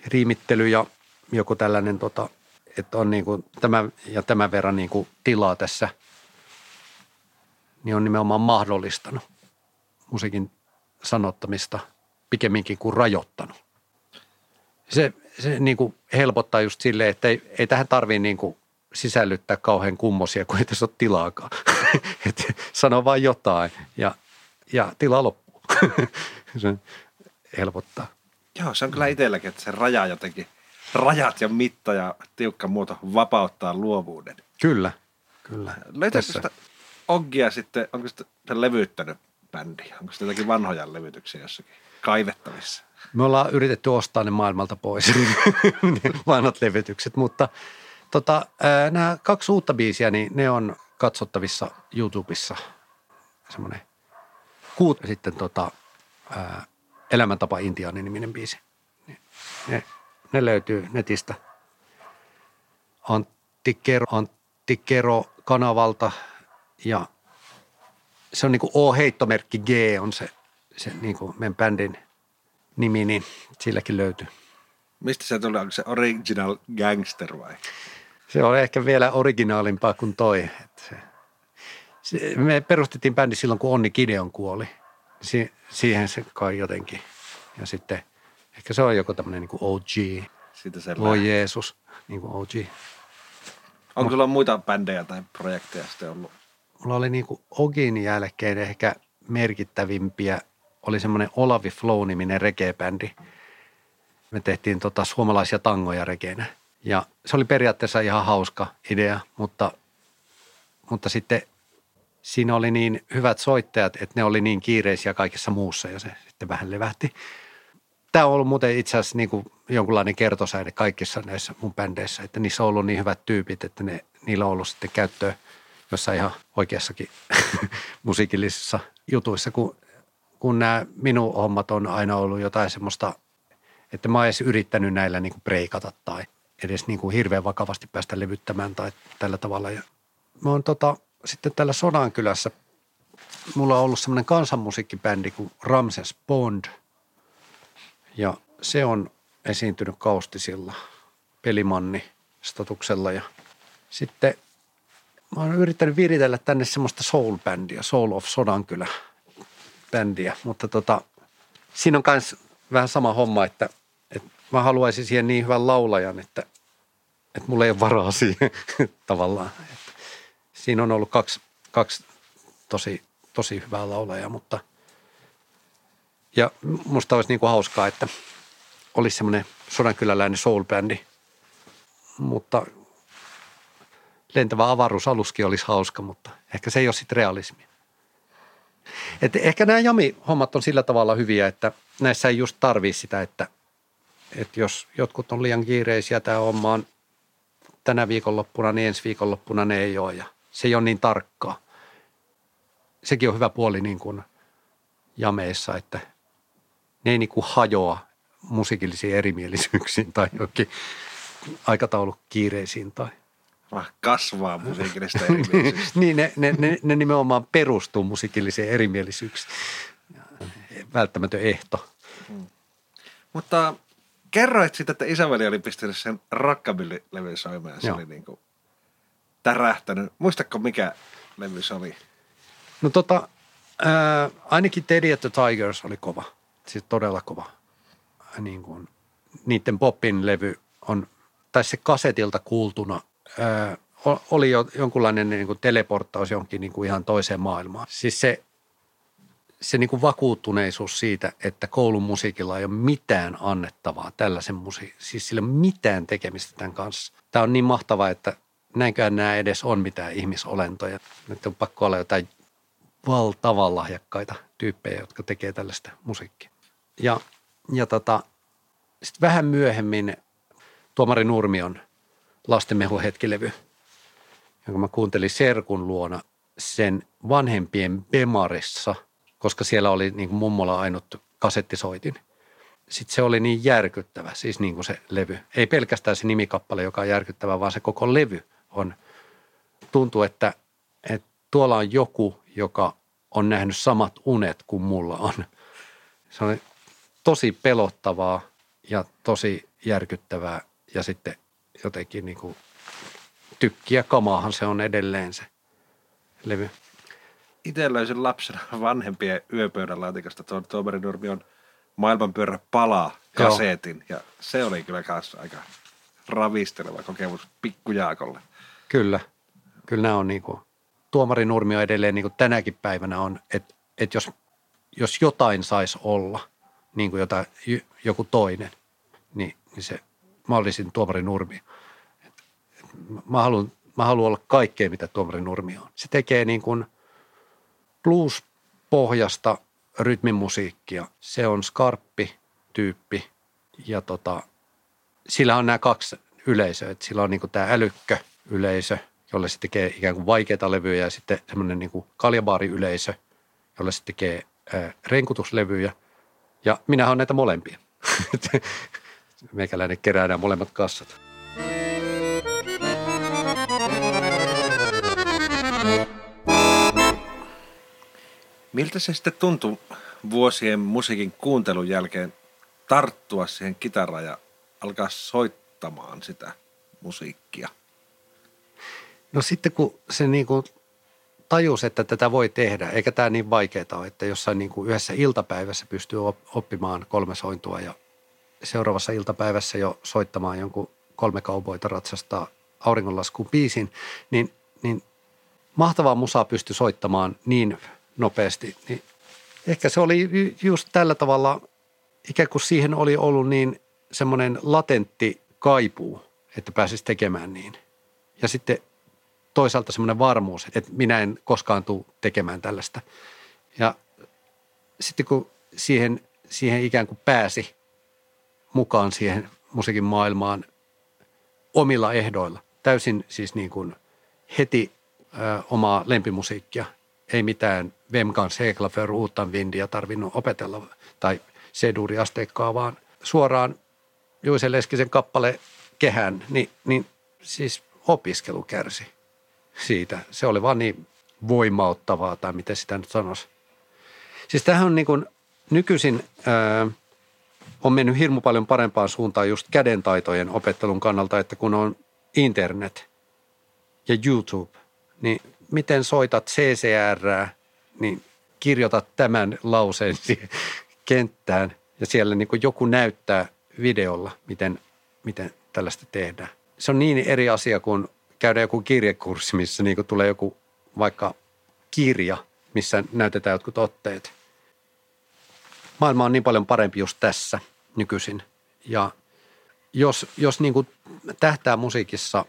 riimittely ja joku tällainen, tota, että on niin kuin tämän ja tämän verran niin kuin tilaa tässä, niin on nimenomaan mahdollistanut musiikin sanottamista pikemminkin kuin rajoittanut. Se, se niin kuin helpottaa just silleen, että ei, ei tähän tarvitse niin kuin sisällyttää kauhean kummosia, kun ei tässä ole tilaakaan. Et sano vain jotain ja, ja tila loppuu. se helpottaa. Joo, se on kyllä itselläkin, että se raja jotenkin, rajat ja mitta ja tiukka muoto vapauttaa luovuuden. Kyllä, kyllä. Tässä- sitä Oggia sitten, onko sitä se levyttänyt bändi? Onko sitä jotakin vanhoja levytyksiä jossakin kaivettavissa? Me ollaan yritetty ostaa ne maailmalta pois, ne vanhat levytykset, mutta tota, nämä kaksi uutta biisiä, niin ne on katsottavissa YouTubessa. Semmoinen kuut sitten tota, ää, Elämäntapa Intiaani niminen biisi. Niin Ne, ne löytyy netistä Antti Kero, Antti Kero kanavalta ja se on niin kuin O-heittomerkki G on se, se niin kuin meidän bändin nimi, niin silläkin löytyy. Mistä se tulee? Onko se Original Gangster vai? Se on ehkä vielä originaalimpaa kuin toi. Että se, se, me perustettiin bändi silloin, kun Onni Gideon kuoli. Si, siihen se kai jotenkin. Ja sitten ehkä se on joku tämmöinen niin OG. Siitä se Voi. Jeesus, niin kuin OG. Onko sulla muita bändejä tai projekteja sitten ollut? Mulla oli niin kuin Ogin jälkeen ehkä merkittävimpiä, oli semmoinen Olavi Flow-niminen reggae-bändi. Me tehtiin tota suomalaisia tangoja reggaenä. Ja se oli periaatteessa ihan hauska idea, mutta, mutta sitten siinä oli niin hyvät soittajat, että ne oli niin kiireisiä kaikessa muussa ja se sitten vähän levähti. Tämä on ollut muuten itse asiassa niin kuin jonkunlainen kertosäide kaikissa näissä mun bändeissä, että niissä on ollut niin hyvät tyypit, että ne, niillä on ollut sitten käyttöä jossain ihan oikeassakin musiikillisissa jutuissa, kun, kun nämä minun hommat on aina ollut jotain semmoista, että mä oon edes yrittänyt näillä niin kuin breikata tai edes niin kuin hirveän vakavasti päästä levyttämään tai tällä tavalla. Ja mä oon tota, sitten täällä Sodankylässä, mulla on ollut semmoinen kansanmusiikkibändi kuin Ramses Bond. Ja se on esiintynyt kaustisilla pelimanni statuksella ja sitten mä oon yrittänyt viritellä tänne semmoista soul-bändiä, Soul of Sodankylä bändiä, mutta tota, siinä on myös vähän sama homma, että, että mä haluaisin siihen niin hyvän laulajan, että, että mulla ei ole varaa siihen tavallaan. Siinä on ollut kaksi, kaksi tosi, tosi hyvää laulajaa, mutta ja musta olisi niin kuin hauskaa, että olisi semmoinen sodankyläläinen soul-bändi, mutta lentävä avaruusaluskin olisi hauska, mutta ehkä se ei ole sitten realismia. Et ehkä nämä jami-hommat on sillä tavalla hyviä, että näissä ei just tarvii sitä, että, että jos jotkut on liian kiireisiä tämä homma on tänä viikonloppuna, niin ensi viikonloppuna ne ei ole ja se ei ole niin tarkkaa. Sekin on hyvä puoli niin kuin jameissa, että ne ei niin kuin hajoa musiikillisiin erimielisyyksiin tai jokin aikataulukiireisiin tai kasvaa musiikillista erimielisyyksistä. niin, ne, ne, ne, ne nimenomaan perustuu musiikilliseen erimielisyyksiin. Välttämätön ehto. Hmm. Mutta kerroit sitten, että isäveli oli pistänyt sen rockabilly-levyn soimaan se Joo. oli niin kuin tärähtänyt. Muistatko mikä levy se oli? No tota, ää, ainakin Teddy the Tigers oli kova. Siis todella kova. Niin kuin, niiden popin levy on, tai se kasetilta kuultuna ää, oli jo jonkunlainen niin kuin teleporttaus jonkin niin kuin ihan toiseen maailmaan. Siis se, se niin kuin vakuuttuneisuus siitä, että koulun musiikilla ei ole mitään annettavaa tällaisen musiikin. Siis sillä ei ole mitään tekemistä tämän kanssa. Tämä on niin mahtavaa, että näinkään nämä edes on mitään ihmisolentoja. Nyt on pakko olla jotain valtavan lahjakkaita tyyppejä, jotka tekee tällaista musiikkia. Ja, ja tota, sitten vähän myöhemmin Tuomari Nurmion lastenmehuhetkilevy, jonka mä kuuntelin Serkun luona sen vanhempien Bemarissa, koska siellä oli niin kuin mummolla ainut kasettisoitin. Sitten se oli niin järkyttävä, siis niin kuin se levy. Ei pelkästään se nimikappale, joka on järkyttävä, vaan se koko levy on. Tuntuu, että, että tuolla on joku, joka on nähnyt samat unet kuin mulla on. Se on tosi pelottavaa ja tosi järkyttävää ja sitten jotenkin niin kuin tykkiä kamaahan se on edelleen se levy. Itse löysin lapsena vanhempien yöpöydän laatikosta tuon Tuomari Nurmion maailmanpyörä palaa kasetin. Joo. Ja se oli kyllä kanssa aika ravisteleva kokemus pikkujaakolle. Kyllä. Kyllä nämä on niin kuin, Tuomari Nurmio edelleen niin kuin tänäkin päivänä on, että, että jos, jos jotain saisi olla, niin kuin jotain, joku toinen, niin, niin se, mä olisin Tuomari Nurmi. Mä haluan, mä haluan olla kaikkea, mitä Tuomari Nurmi on. Se tekee niin kuin blues-pohjasta rytmimusiikkia. Se on skarppi tyyppi ja tota, sillä on nämä kaksi yleisöä. Sillä on niin kuin tämä älykkö yleisö, jolle se tekee ikään kuin vaikeita levyjä ja sitten semmoinen niin kaljabaariyleisö, jolle se tekee ää, renkutuslevyjä. Ja minä olen näitä molempia. Meikäläinen kerää nämä molemmat kassat. Miltä se sitten tuntui vuosien musiikin kuuntelun jälkeen tarttua siihen kitaraan ja alkaa soittamaan sitä musiikkia? No sitten kun se niin kuin tajus, että tätä voi tehdä, eikä tämä niin vaikeaa ole, että jossain niin kuin yhdessä iltapäivässä pystyy oppimaan kolme sointua ja seuraavassa iltapäivässä jo soittamaan jonkun kolme kauboita ratsastaa auringonlaskuun biisin, niin, niin mahtavaa musaa pystyi soittamaan niin nopeasti. Niin ehkä se oli just tällä tavalla, ikään kuin siihen oli ollut niin semmoinen latentti kaipuu, että pääsisi tekemään niin. Ja sitten toisaalta semmoinen varmuus, että minä en koskaan tule tekemään tällaista. Ja sitten kun siihen, siihen ikään kuin pääsi mukaan siihen musiikin maailmaan omilla ehdoilla, täysin siis niin kuin heti ö, omaa lempimusiikkia, ei mitään Vemkan Segla för utan vindia tarvinnut opetella tai seduriasteikkaa, vaan suoraan Juise Leskisen kappale kehään, niin, niin siis opiskelu kärsi siitä. Se oli vaan niin voimauttavaa tai miten sitä nyt sanoisi. Siis tähän on niin kuin nykyisin ää, on mennyt hirmu paljon parempaan suuntaan just kädentaitojen opettelun kannalta, että kun on internet ja YouTube, niin miten soitat CCR, niin kirjoitat tämän lauseen kenttään ja siellä niin kuin joku näyttää videolla, miten, miten tällaista tehdään. Se on niin eri asia kuin käydä joku kirjekurssi, missä niin tulee joku vaikka kirja, missä näytetään jotkut otteet. Maailma on niin paljon parempi just tässä nykyisin. Ja jos, jos niin kuin tähtää musiikissa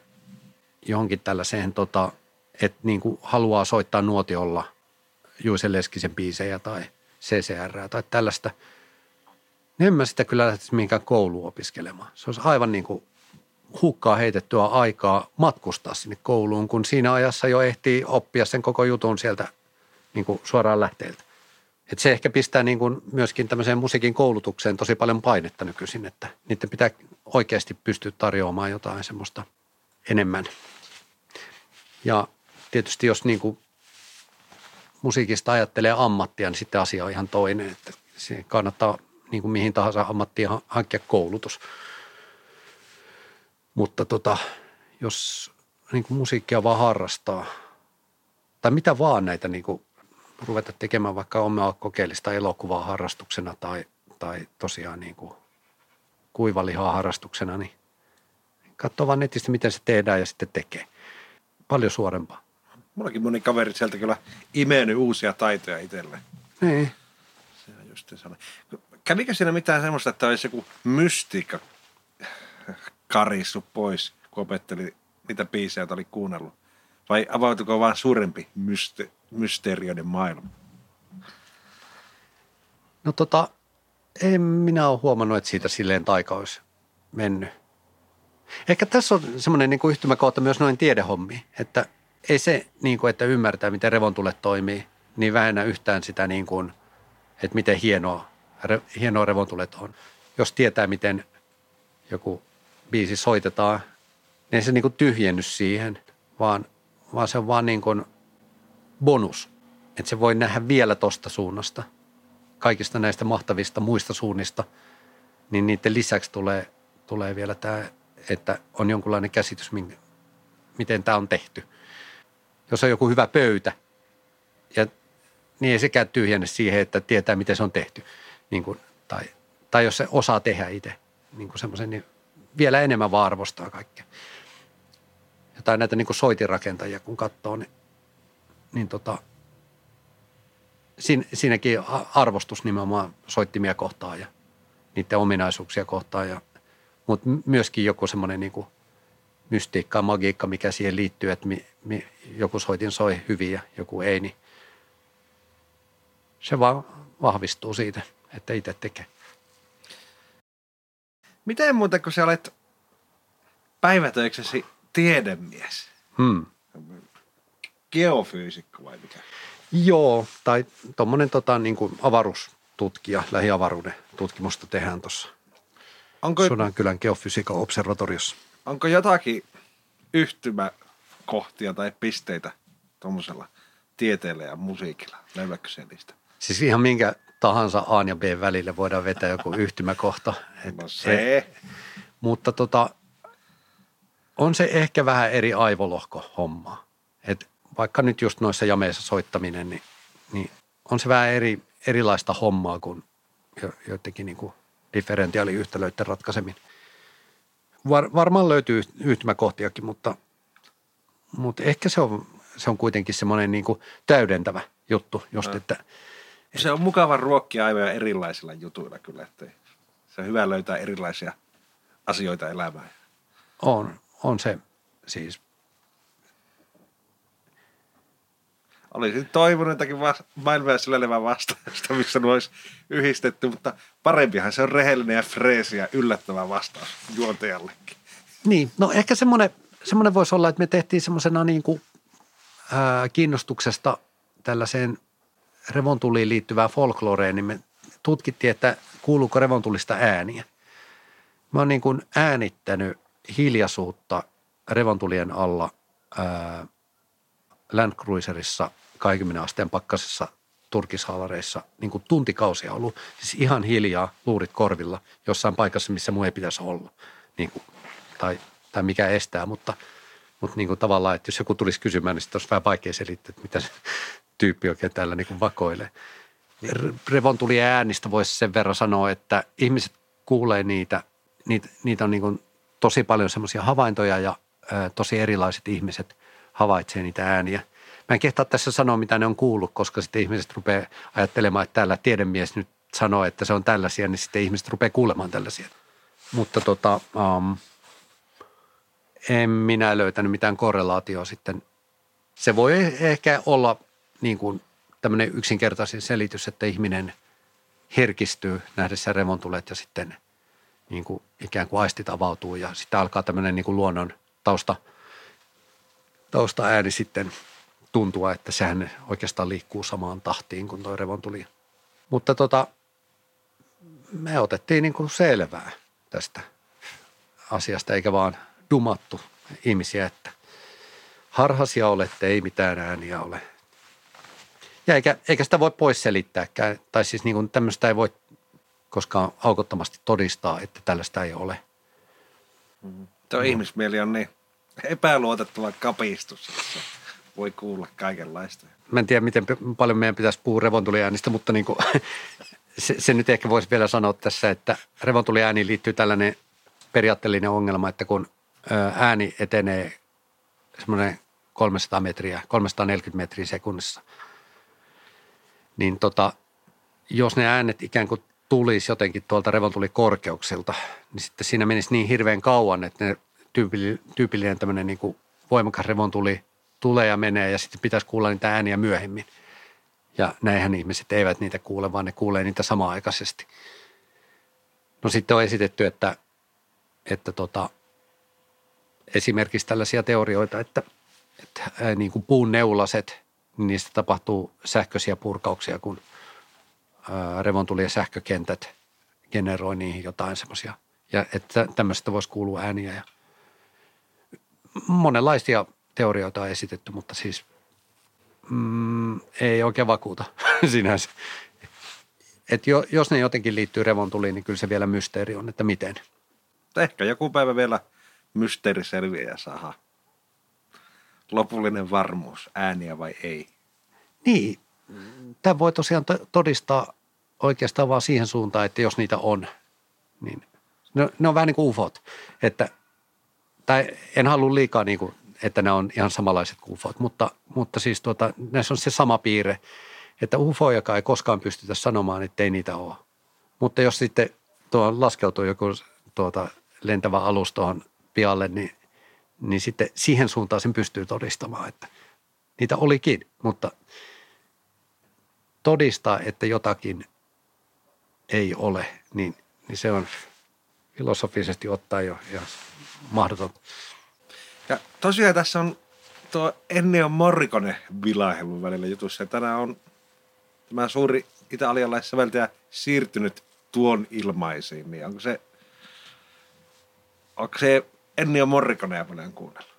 johonkin tällaiseen, tota, että niin kuin haluaa soittaa nuotiolla Juise Leskisen biisejä tai CCR tai tällaista, niin en mä sitä kyllä lähtisi mihinkään kouluun opiskelemaan. Se olisi aivan niin kuin hukkaa heitettyä aikaa matkustaa sinne kouluun, kun siinä ajassa jo ehtii oppia sen koko jutun sieltä niin kuin suoraan lähteeltä. Et se ehkä pistää niin kuin myöskin tämmöiseen musiikin koulutukseen tosi paljon painetta nykyisin, että niiden pitää oikeasti pystyä tarjoamaan jotain semmoista enemmän. Ja tietysti jos niin kuin musiikista ajattelee ammattia, niin sitten asia on ihan toinen, että kannattaa niin kuin mihin tahansa ammattiin hankkia koulutus. Mutta tota, jos niin kuin musiikkia vaan harrastaa, tai mitä vaan näitä niin kuin ruveta tekemään vaikka omaa kokeellista elokuvaa harrastuksena tai, tai tosiaan niin kuin kuivalihaa harrastuksena, niin katsoo vaan netistä, miten se tehdään ja sitten tekee. Paljon suorempaa. Mullakin moni kaveri sieltä kyllä imenyt uusia taitoja itselleen. Niin. Se on just sellainen. Kävikö siinä mitään semmoista, että olisi joku mystiikka karissu pois, kun opetteli niitä biisejä, joita oli kuunnellut? Vai avautuiko vaan suurempi myste- mysteerioiden maailma? No tota, en minä ole huomannut, että siitä silleen taika olisi mennyt. Ehkä tässä on semmoinen niin yhtymäkohta myös noin tiedehommiin, että ei se, niin kuin, että ymmärtää, miten revontulet toimii, niin vähennä yhtään sitä, niin kuin, että miten hienoa, re, hienoa revontulet on. Jos tietää, miten joku biisi soitetaan, niin ei se niin kuin tyhjenny siihen, vaan, vaan se on vaan niin bonus. Että se voi nähdä vielä tosta suunnasta, kaikista näistä mahtavista muista suunnista, niin niiden lisäksi tulee, tulee vielä tämä, että on jonkunlainen käsitys, miten tämä on tehty – jos on joku hyvä pöytä, ja, niin ei sekään tyhjenne siihen, että tietää, miten se on tehty. Niin kuin, tai, tai jos se osaa tehdä itse niin kuin semmoisen, niin vielä enemmän vaan arvostaa kaikkea. Jotain näitä niin kuin soitinrakentajia, kun katsoo, niin, niin tota, siinä, siinäkin arvostus nimenomaan soittimia kohtaan ja niiden ominaisuuksia kohtaan. Ja, mutta myöskin joku semmoinen niin mystiikka, magiikka, mikä siihen liittyy, että mi, mi, joku soitin soi hyvin ja joku ei, niin se vaan vahvistuu siitä, että itse tekee. Miten muuten, kun sä olet päivätöiksesi tiedemies? Hmm. Geofyysikko vai mikä? Joo, tai tuommoinen tota, niin avaruustutkija, lähiavaruuden tutkimusta tehdään tuossa Onko... Sodankylän geofysiikan observatoriossa. Onko jotakin yhtymäkohtia tai pisteitä tuommoisella tieteellä ja musiikilla? Löydätkö se niistä? Siis ihan minkä tahansa A ja B välille voidaan vetää joku yhtymäkohta. Et, no se. Et, mutta tota, on se ehkä vähän eri aivolohko hommaa. Et vaikka nyt just noissa jameissa soittaminen, niin, niin on se vähän eri, erilaista hommaa kuin joidenkin niin kuin differentiaaliyhtälöiden ratkaiseminen var, varmaan löytyy yhtymäkohtiakin, mutta, mutta ehkä se on, se on kuitenkin semmoinen niin kuin täydentävä juttu, just, että se on mukava ruokkia aivan erilaisilla jutuilla kyllä, että se on hyvä löytää erilaisia asioita elämään. On, on se siis. Olisin toivonut jotakin va- maailmaa syleilevää vastausta, missä nuo olisi yhdistetty, mutta parempihan se on rehellinen ja freesi ja yllättävä vastaus juontajallekin. Niin, no ehkä semmoinen, semmoinen voisi olla, että me tehtiin semmoisena niin kuin, ää, kiinnostuksesta tällaiseen revontuliin liittyvää folkloreen, niin me tutkittiin, että kuuluuko revontulista ääniä. Mä oon niin kuin äänittänyt hiljaisuutta revontulien alla ää, Land Cruiserissa 20 asteen pakkasessa turkishaalareissa niin kuin tuntikausia ollut. Siis ihan hiljaa, luurit korvilla, jossain paikassa, missä muu ei pitäisi olla. Niin kuin, tai, tai mikä estää, mutta, mutta niin kuin tavallaan, että jos joku tulisi kysymään, niin sitten olisi vähän vaikea selittää, että mitä se tyyppi oikein täällä niin kuin vakoilee. Revon tuli äänistä voisi sen verran sanoa, että ihmiset kuulee niitä, niitä, niitä on niin kuin tosi paljon semmoisia havaintoja ja ää, tosi erilaiset ihmiset havaitsee niitä ääniä – Mä en kehtaa tässä sanoa, mitä ne on kuullut, koska sitten ihmiset rupeaa ajattelemaan, että täällä tiedemies nyt sanoo, että se on tällaisia, niin sitten ihmiset rupeaa kuulemaan tällaisia. Mutta tota, um, en minä löytänyt mitään korrelaatioa sitten. Se voi ehkä olla niin kuin tämmöinen yksinkertaisin selitys, että ihminen herkistyy nähdessä revontulet ja sitten niin kuin ikään kuin aistit avautuu ja sitten alkaa tämmöinen niin kuin luonnon tausta, tausta ääni sitten tuntua, että sehän oikeastaan liikkuu samaan tahtiin kuin tuo revontuli Mutta tota, me otettiin niin kuin selvää tästä asiasta, eikä vaan dumattu ihmisiä, että harhasia olette, ei mitään ääniä ole. Ja eikä, eikä sitä voi pois selittääkään, tai siis niin kuin tämmöistä ei voi koskaan aukottomasti todistaa, että tällaista ei ole. Tuo mm. ihmismieli on niin epäluotettava kapistus, että voi kuulla kaikenlaista. Mä en tiedä, miten paljon meidän pitäisi puhua revontuliäänistä, mutta niin kuin, se, se, nyt ehkä voisi vielä sanoa tässä, että revontuliääniin liittyy tällainen periaatteellinen ongelma, että kun ääni etenee semmoinen 300 metriä, 340 metriä sekunnissa, niin tota, jos ne äänet ikään kuin tulisi jotenkin tuolta revontulikorkeuksilta, niin sitten siinä menisi niin hirveän kauan, että ne tyypillinen, tyypillinen tämmöinen niin kuin voimakas revontuli tulee ja menee ja sitten pitäisi kuulla niitä ääniä myöhemmin. Ja näinhän ihmiset eivät niitä kuule, vaan ne kuulee niitä samaaikaisesti. No sitten on esitetty, että, että tota, esimerkiksi tällaisia teorioita, että, että niin kuin puun neulaset, niin niistä tapahtuu sähköisiä purkauksia, kun ää, revontuli ja sähkökentät generoi niihin jotain semmoisia. Ja että tämmöistä voisi kuulua ääniä ja monenlaisia teorioita on esitetty, mutta siis mm, ei oikein vakuuta sinänsä. Et jo, jos ne jotenkin liittyy revontuliin, niin kyllä se vielä mysteeri on, että miten. Ehkä joku päivä vielä mysteeri selviää ja saadaan lopullinen varmuus, ääniä vai ei. Niin, tämä voi tosiaan todistaa oikeastaan vaan siihen suuntaan, että jos niitä on, niin ne, ne on vähän niin kuin ufot. Että, tai en halua liikaa niin kuin että ne on ihan samanlaiset kuin ufot, mutta, mutta siis tuota, näissä on se sama piirre, että ufo, joka ei koskaan pystytä sanomaan, että ei niitä ole. Mutta jos sitten tuo laskeutuu joku tuota, lentävä alus tuohon pialle, niin, niin sitten siihen suuntaan sen pystyy todistamaan, että niitä olikin, mutta todistaa, että jotakin ei ole, niin, niin se on filosofisesti ottaen jo ihan mahdotonta. Ja tosiaan tässä on tuo Ennio Morricone vilahelu välillä jutussa. Tänään on tämä suuri italialaissäveltäjä siirtynyt tuon ilmaisiin, niin onko se, onko se Ennio Morriconea paljon kuunnellut?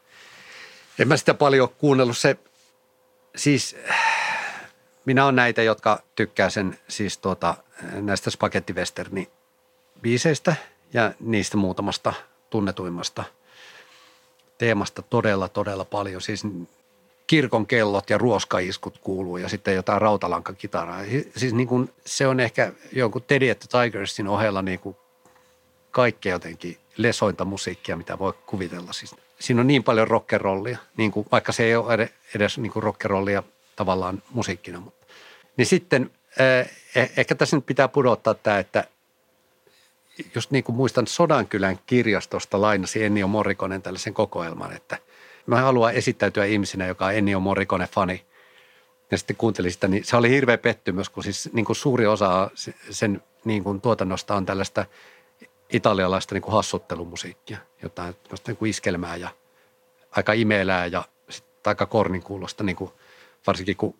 En mä sitä paljon kuunnellut. Se, siis minä olen näitä, jotka tykkää sen siis tuota, näistä spagettivesterni biiseistä ja niistä muutamasta tunnetuimmasta – teemasta todella, todella paljon. Siis kirkon kellot ja ruoskaiskut kuuluu ja sitten jotain rautalankakitaraa. Siis niin kuin se on ehkä jonkun Teddy Tigersin ohella niin kuin kaikkea jotenkin lesointa musiikkia, mitä voi kuvitella. Siis siinä on niin paljon rockerollia, niin kuin, vaikka se ei ole edes niin kuin rockerollia tavallaan musiikkina. Mutta. Niin sitten eh, ehkä tässä nyt pitää pudottaa tämä, että – just niin kuin muistan Sodankylän kirjastosta lainasi Ennio Morrikonen tällaisen kokoelman, että mä haluan esittäytyä ihmisenä, joka on Ennio Morricone-fani. Ja sitten kuuntelin sitä, niin se oli hirveä pettymys, kun siis niin kuin suuri osa sen niin kuin tuotannosta on tällaista italialaista niin kuin hassuttelumusiikkia, jotain niin kuin iskelmää ja aika imelää ja aika kornin kuulosta, niin kuin, varsinkin kun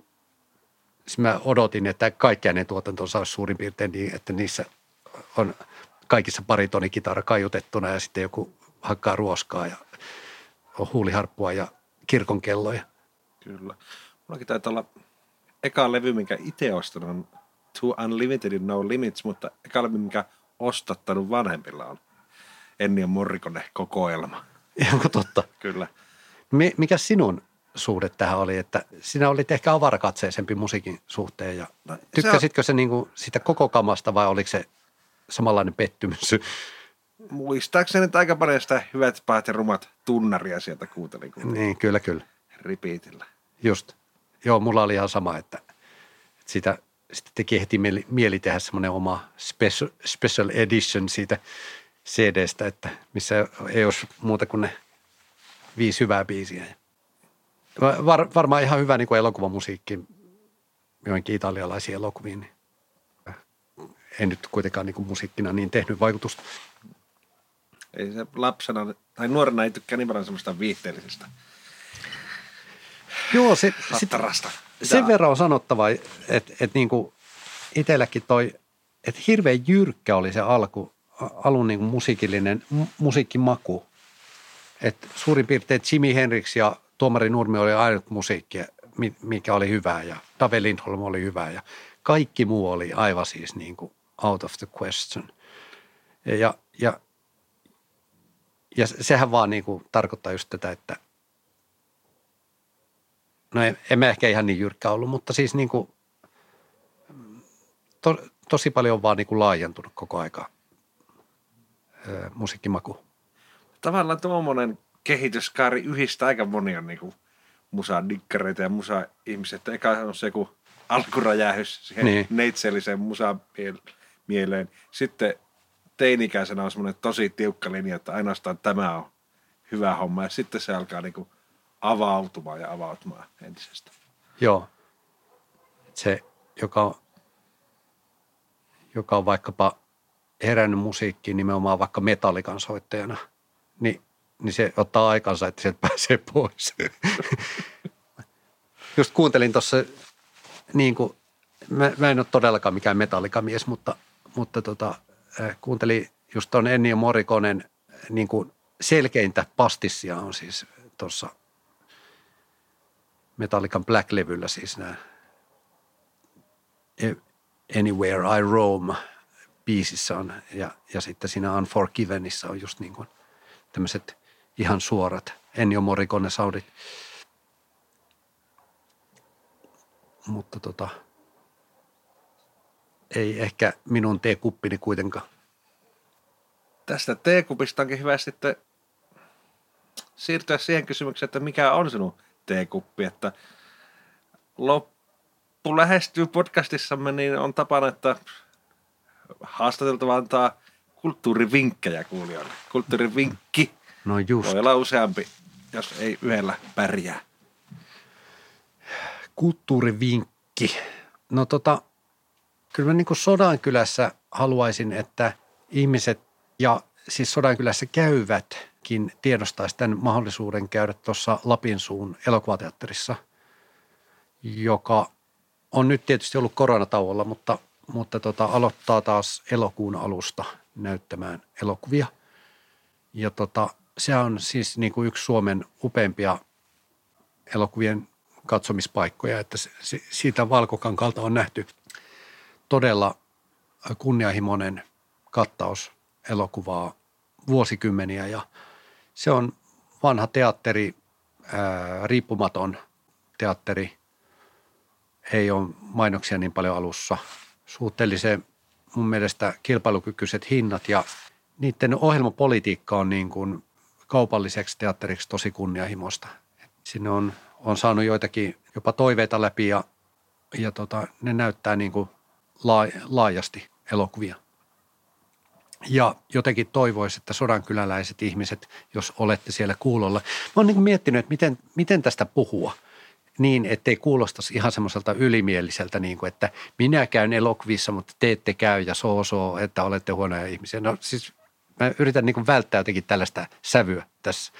siis mä odotin, että kaikki ne tuotantonsa olisi suurin piirtein niin, että niissä on kaikissa kitara kaiutettuna ja sitten joku hakkaa ruoskaa ja on huuliharppua ja kirkonkelloja. Kyllä. Mullakin taitaa olla eka levy, minkä itse ostanut on Too Unlimited No Limits, mutta eka levy, minkä ostattanut vanhemmilla on Ennio Morricone kokoelma. Ihan totta. Kyllä. Mikä sinun suhde tähän oli, että sinä olit ehkä avarakatseisempi musiikin suhteen ja no, tykkäsitkö se, on... se niin kuin sitä koko kamasta vai oliko se samanlainen pettymys. Muistaakseni, että aika paljon sitä hyvät, pahat ja rumat tunnaria sieltä kuuntelin. Niin, kyllä, kyllä. Repeatillä. Just. Joo, mulla oli ihan sama, että, että sitä sitten teki heti mieli, mieli tehdä semmoinen oma special, special edition siitä CDstä, että missä ei olisi muuta kuin ne viisi hyvää biisiä. Var, varmaan ihan hyvä niin kuin elokuvamusiikki joinkin italialaisiin elokuviin. Niin en nyt kuitenkaan niin kuin musiikkina niin tehnyt vaikutusta. Ei se lapsena tai nuorena ei tykkää niin paljon semmoista viihteellisestä Joo, se, sit, sen verran on sanottava, että, että niin kuin itselläkin toi, että hirveän jyrkkä oli se alku, alun niin kuin musiikillinen musiikkimaku. että suurin piirtein Jimi Hendrix ja Tuomari Nurmi oli ainut musiikki, mikä oli hyvää ja Dave Lindholm oli hyvää ja kaikki muu oli aivan siis niin kuin out of the question. Ja, ja, ja sehän vaan niin kuin tarkoittaa just tätä, että no mä ehkä ihan niin jyrkkä ollut, mutta siis niin kuin to, tosi paljon on vaan niin kuin laajentunut koko aika ö, musiikkimaku. Tavallaan tuommoinen kehityskaari yhdistää aika monia niin kuin musadikkareita ja musa-ihmisiä. Eka on se joku alkuräjähys siihen niin. neitselliseen musa mieleen. Sitten teinikäisenä on semmoinen tosi tiukka linja, että ainoastaan tämä on hyvä homma. Ja sitten se alkaa niin kuin avautumaan ja avautumaan entisestä. Joo. Se, joka joka on vaikkapa herännyt musiikkiin nimenomaan vaikka metallikan soittajana, niin, niin se ottaa aikansa, että sieltä pääsee pois. Just kuuntelin tuossa, niin kuin, mä, mä en ole todellakaan mikään metallikamies, mutta, mutta tota, äh, kuuntelin just tuon Ennio Morikonen niin kuin selkeintä pastissia on siis tuossa Metallican Black-levyllä siis nämä Anywhere I Roam biisissä on ja, ja sitten siinä Unforgivenissa on just niin kuin tämmöiset ihan suorat Ennio Morricone soundit. Mutta tota, ei ehkä minun teekuppini kuitenkaan. Tästä teekupista onkin hyvä sitten siirtyä siihen kysymykseen, että mikä on sinun teekuppi, että loppu lähestyy podcastissamme, niin on tapana, että haastateltava antaa kulttuurivinkkejä kuulijoille. Kulttuurivinkki no just. voi olla useampi, jos ei yhdellä pärjää. Kulttuurivinkki. No tota, kyllä mä niin Sodankylässä haluaisin, että ihmiset ja siis Sodankylässä käyvätkin tiedostaisi tämän mahdollisuuden käydä tuossa Lapinsuun elokuvateatterissa, joka on nyt tietysti ollut koronatauolla, mutta, mutta tota, aloittaa taas elokuun alusta näyttämään elokuvia. Ja tota, se on siis niin kuin yksi Suomen upeimpia elokuvien katsomispaikkoja, että se, siitä Valkokankalta on nähty todella kunnianhimoinen kattaus elokuvaa vuosikymmeniä ja se on vanha teatteri, ää, riippumaton teatteri, ei ole mainoksia niin paljon alussa, suhteellisen mun mielestä kilpailukykyiset hinnat ja niiden ohjelmapolitiikka on niin kuin kaupalliseksi teatteriksi tosi kunnianhimoista. Sinne on, on saanut joitakin jopa toiveita läpi ja, ja tota, ne näyttää niin kuin laajasti elokuvia. Ja jotenkin toivoisi, että sodankyläläiset ihmiset, jos olette siellä kuulolla. Mä oon niin miettinyt, että miten, miten tästä puhua niin, ettei kuulostaisi ihan semmoiselta ylimieliseltä, niin kuin, että minä käyn elokuvissa, mutta te ette käy ja soo soo, että olette huonoja ihmisiä. No siis mä yritän niin välttää jotenkin tällaista sävyä tässä.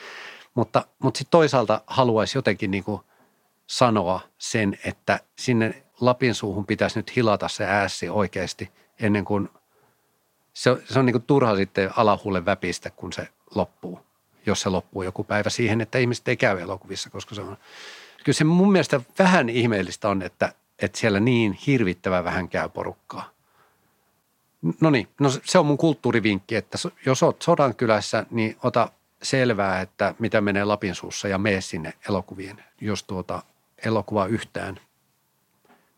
Mutta, mutta sitten toisaalta haluaisi jotenkin niin kuin sanoa sen, että sinne Lapin suuhun pitäisi nyt hilata se äässi oikeasti ennen kuin se, se on niin turha sitten alahuulle väpistä, kun se loppuu, jos se loppuu joku päivä siihen, että ihmiset ei käy elokuvissa, koska se on, kyllä se mun mielestä vähän ihmeellistä on, että, että siellä niin hirvittävän vähän käy porukkaa. No niin, no se on mun kulttuurivinkki, että jos oot kylässä, niin ota selvää, että mitä menee Lapin suussa ja mene sinne elokuvien, jos tuota elokuva yhtään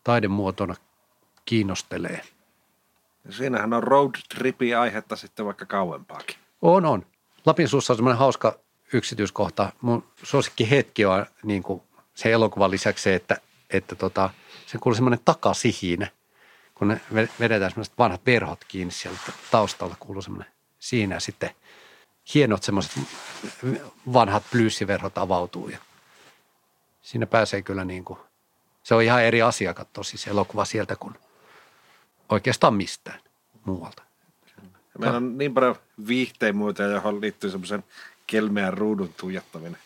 taidemuotona kiinnostelee. Siinähän on road tripi aihetta sitten vaikka kauempaakin. On, on. Lapin suussa on semmoinen hauska yksityiskohta. Mun suosikki hetki on niin kuin se elokuvan lisäksi se, että, että tota, se kuuluu semmoinen takasihin, kun ne vedetään semmoiset vanhat verhot kiinni sieltä taustalla kuuluu semmoinen siinä sitten hienot semmoiset vanhat blyyssiverhot avautuu ja siinä pääsee kyllä niin kuin, se on ihan eri asia katsoa siis elokuva sieltä kuin oikeastaan mistään muualta. Meillä on niin paljon viihteen muuta, johon liittyy semmoisen kelmeän ruudun tuijottaminen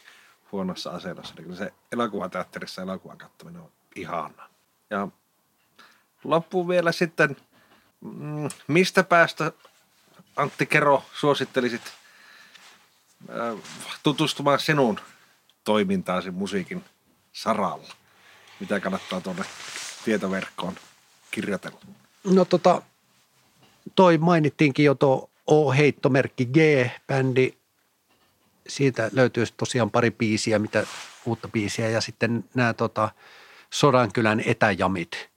huonossa asennossa. Niin se elokuvateatterissa elokuvan katsominen on ihana. Ja loppuun vielä sitten, mm, mistä päästä Antti Kero suosittelisit äh, tutustumaan sinun toimintaasi musiikin saralla? Mitä kannattaa tuonne tietoverkkoon kirjoitella? No tota, toi mainittiinkin jo tuo O-heittomerkki G-bändi. Siitä löytyy tosiaan pari biisiä, mitä uutta biisiä. Ja sitten nämä tota, Sodankylän etäjamit,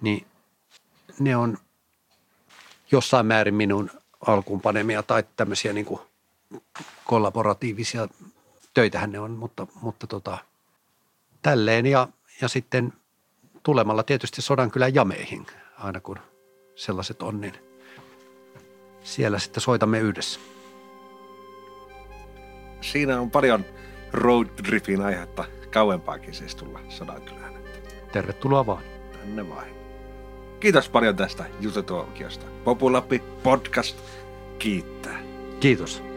niin ne on jossain määrin minun alkuunpanemia tai tämmöisiä niin kuin kollaboratiivisia. Töitähän ne on, mutta, mutta tota, tälleen. Ja, ja sitten tulemalla tietysti Sodankylän jameihin aina kun sellaiset on, niin siellä sitten soitamme yhdessä. Siinä on paljon road tripin aihetta kauempaakin siis tulla Sodankylään. Tervetuloa vaan. Tänne vain. Kiitos paljon tästä jututuokiosta. Populappi podcast kiittää. Kiitos.